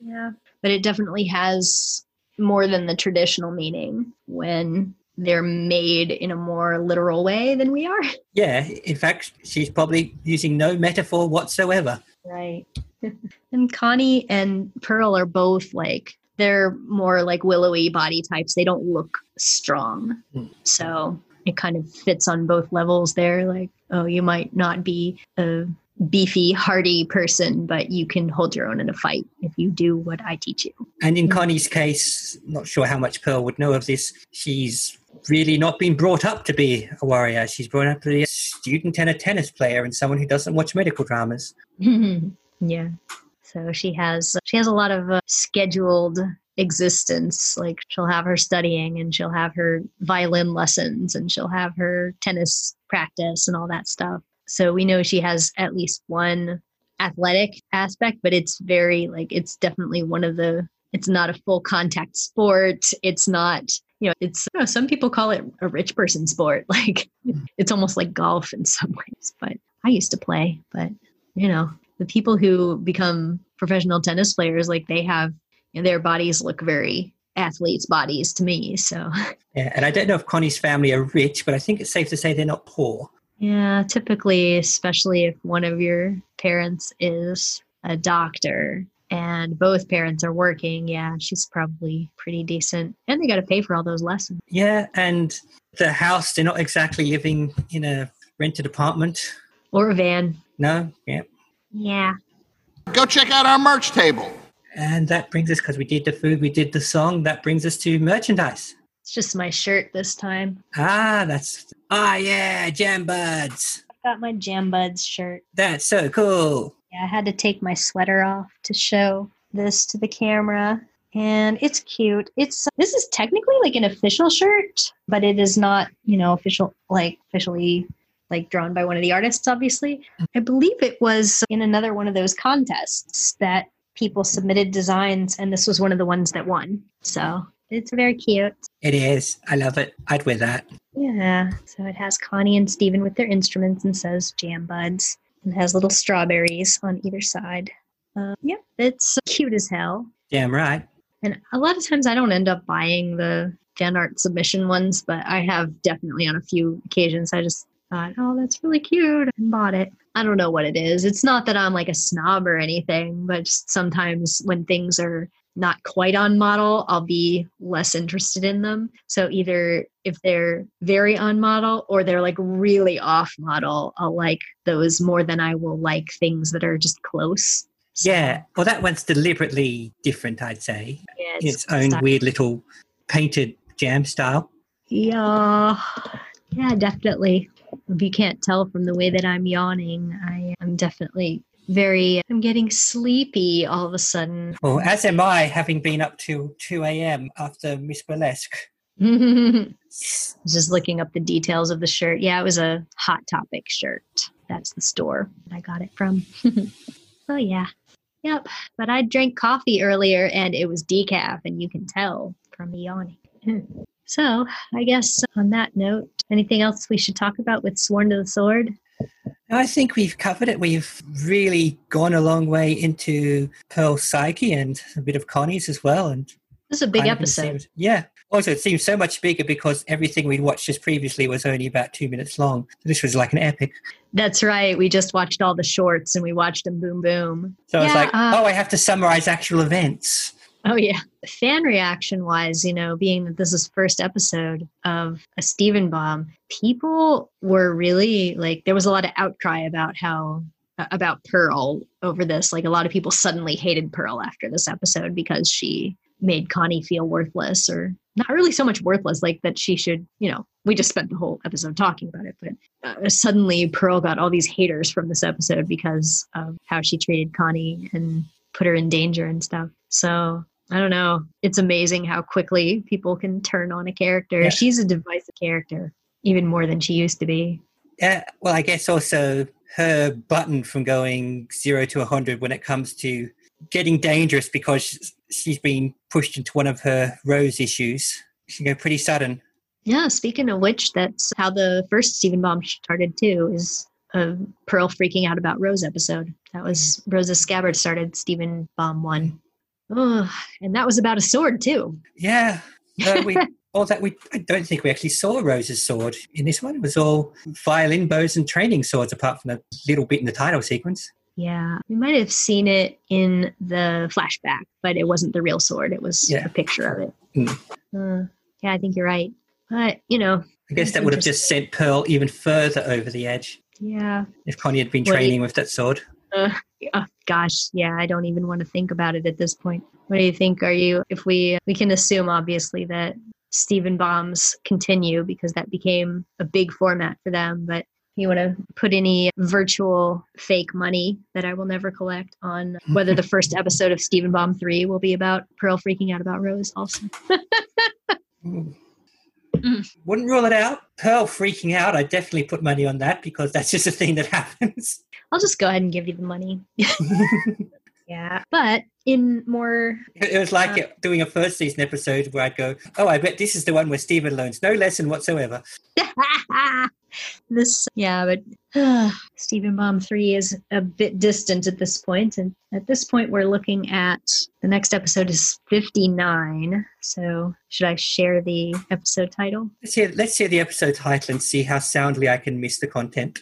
Speaker 1: Yeah. But it definitely has more than the traditional meaning when they're made in a more literal way than we are.
Speaker 2: Yeah, in fact, she's probably using no metaphor whatsoever.
Speaker 1: Right. and Connie and Pearl are both like they're more like willowy body types. They don't look strong.
Speaker 2: Hmm.
Speaker 1: So it kind of fits on both levels there. Like, oh, you might not be a beefy, hardy person, but you can hold your own in a fight if you do what I teach you.
Speaker 2: And in Connie's case, not sure how much Pearl would know of this. She's really not been brought up to be a warrior. She's brought up to be a student and a tennis player and someone who doesn't watch medical dramas.
Speaker 1: yeah. So she has she has a lot of uh, scheduled existence. Like she'll have her studying and she'll have her violin lessons and she'll have her tennis practice and all that stuff. So we know she has at least one athletic aspect, but it's very like it's definitely one of the it's not a full contact sport. It's not you know, it's you know, some people call it a rich person sport. Like it's almost like golf in some ways. But I used to play, but you know, the people who become professional tennis players, like they have you know, their bodies look very athletes' bodies to me. So
Speaker 2: Yeah, and I don't know if Connie's family are rich, but I think it's safe to say they're not poor.
Speaker 1: yeah, typically, especially if one of your parents is a doctor and both parents are working, yeah, she's probably pretty decent. And they got to pay for all those lessons.
Speaker 2: Yeah, and the house, they're not exactly living in a rented apartment.
Speaker 1: Or a van.
Speaker 2: No, yeah.
Speaker 1: Yeah.
Speaker 7: Go check out our merch table.
Speaker 2: And that brings us, because we did the food, we did the song, that brings us to merchandise.
Speaker 1: It's just my shirt this time.
Speaker 2: Ah, that's, ah, yeah, Jam Buds.
Speaker 1: I've got my Jam Buds shirt.
Speaker 2: That's so cool.
Speaker 1: Yeah, I had to take my sweater off to show this to the camera. And it's cute. It's this is technically like an official shirt, but it is not, you know, official like officially like drawn by one of the artists, obviously. I believe it was in another one of those contests that people submitted designs, and this was one of the ones that won. So it's very cute.
Speaker 2: It is. I love it. I'd wear that.
Speaker 1: Yeah. So it has Connie and Steven with their instruments and says Jam Buds and has little strawberries on either side. Uh, yeah, it's cute as hell.
Speaker 2: Damn right.
Speaker 1: And a lot of times I don't end up buying the fan art submission ones, but I have definitely on a few occasions. I just thought, oh, that's really cute and bought it. I don't know what it is. It's not that I'm like a snob or anything, but just sometimes when things are not quite on model, I'll be less interested in them. So either if they're very on model or they're like really off model, I'll like those more than I will like things that are just close. So,
Speaker 2: Yeah. Well, that one's deliberately different, I'd say.
Speaker 1: yeah,
Speaker 2: In its own
Speaker 1: style.
Speaker 2: weird little painted jam style.
Speaker 1: Yeah, yeah, definitely. If you can't tell from the way that I'm yawning, I am definitely very. I'm getting sleepy all of a sudden.
Speaker 2: Well, as am I, having been up till 2 a.m. after Miss Burlesque.
Speaker 1: Just looking up the details of the shirt. Yeah, it was a Hot Topic shirt. That's the store that I got it from. oh yeah, yep. But I drank coffee earlier and it was decaf, and you can tell from me yawning. So I guess on that note, anything else we should talk about with Sworn to the Sword?
Speaker 2: I think we've covered it. We've really gone a long way into Pearl's psyche and a bit of Connie's as well. And
Speaker 1: This is a big episode.
Speaker 2: seemed- yeah. Also, it seems so much bigger because everything we'd watched just previously was only about two minutes long. This was like an epic.
Speaker 1: That's right. We just watched all the shorts and we watched them boom boom.
Speaker 2: So I was like,
Speaker 1: uh,
Speaker 2: oh, I have to summarize actual events.
Speaker 1: Oh yeah. Fan reaction wise, you know, being that this is first episode of a Steven bomb, people were really like there was a lot of outcry about how about Pearl over this. Like a lot of people suddenly hated Pearl after this episode because she made Connie feel worthless or not really so much worthless like that she should, you know, we just spent the whole episode talking about it, but uh, suddenly Pearl got all these haters from this episode because of how she treated Connie and put her in danger and stuff. So I don't know. It's amazing how quickly people can turn on a character.
Speaker 2: Yeah.
Speaker 1: She's a divisive character, even more than she used to be.
Speaker 2: Yeah, well, I guess also her button from going zero to 100 when it comes to getting dangerous because she's- been pushed into one of her Rose issues. She can go pretty sudden.
Speaker 1: Yeah, speaking of which, that's how the first Steven Bomb started too, is a Pearl freaking out about Rose episode. That was Rose's scabbard started Steven Bomb one. Oh, and that was about a sword too.
Speaker 2: Yeah. Uh, we, all that we, I don't think we actually saw Rose's sword in this one. It was all violin bows and training swords, apart from a little bit in the title sequence.
Speaker 1: Yeah, we might have seen it in the flashback, but it wasn't the real sword. It was
Speaker 2: Yeah.
Speaker 1: a picture of it.
Speaker 2: Mm.
Speaker 1: Uh, yeah, I think you're right. But, you know,
Speaker 2: I guess that would have just sent Pearl even further over the edge
Speaker 1: yeah.
Speaker 2: if Connie had been
Speaker 1: do
Speaker 2: training with that sword.
Speaker 1: Uh, oh, gosh, yeah, I don't even want to think about it at this point. What do you think? Are you, if we, we can assume obviously that Steven bombs continue because that became a big format for them, but you want to put any virtual fake money that I will never collect on whether the first episode of Steven Bomb 3 will be about Pearl freaking out about Rose also.
Speaker 2: Wouldn't rule it out. Pearl freaking out, I definitely put money on that because that's just a thing that happens.
Speaker 1: I'll just go ahead and give you the money. yeah. But in more
Speaker 2: It it was like
Speaker 1: Uh.
Speaker 2: doing a first season episode where I'd go, "Oh, I bet this is the one where Steven learns no lesson whatsoever."
Speaker 1: this yeah but uh, steven bomb 3 is a bit distant at this point and at this point we're looking at the next episode is 59 so should i share the episode title
Speaker 2: Let's hear, let's hear the episode title and see how soundly I can miss the content.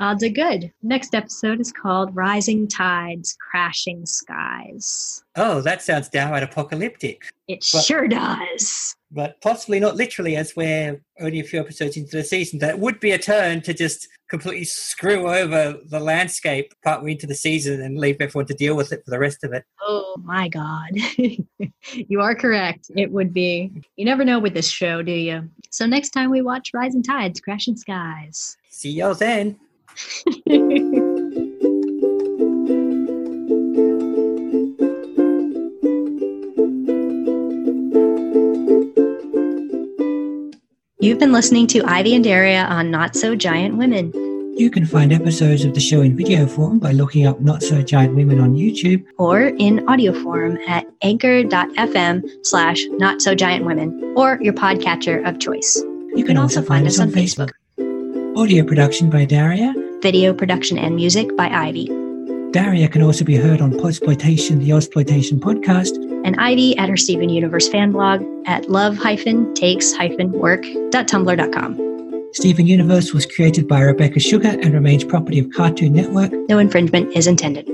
Speaker 1: Odds are good. Next episode is called rising tides crashing skies.
Speaker 2: Oh, that sounds downright apocalyptic,
Speaker 1: it
Speaker 2: Well-
Speaker 1: sure does.
Speaker 2: but possibly not literally, as we're only a few episodes into the season. That would be a turn to just completely screw over the landscape partway into the season and leave everyone to deal with it for the rest of it.
Speaker 1: oh my god. You are correct. It would be. You never know with this show do you? So next time we watch rising tides crashing skies.
Speaker 2: See y'all then.
Speaker 1: You've been listening to Ivy and Daria on Not So Giant Women.
Speaker 8: You can find episodes of the show in video form by looking up Not So Giant Women on YouTube.
Speaker 1: or in audio form at anchor.fm slash not so giant women or your podcatcher of choice.
Speaker 8: You can also find us on Facebook. Audio production by Daria.
Speaker 1: Video production and music by Ivy.
Speaker 8: Daria can also be heard on Podsploitation, the Ozploitation podcast.
Speaker 1: And Ivy at her Steven Universe fan blog at love-takes-work.tumblr.com.
Speaker 8: Steven Universe was created by Rebecca Sugar and remains property of Cartoon Network.
Speaker 1: No infringement is intended.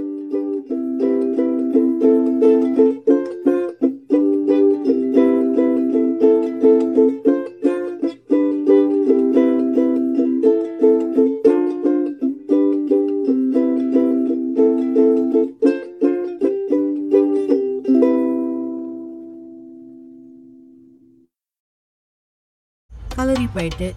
Speaker 4: Per day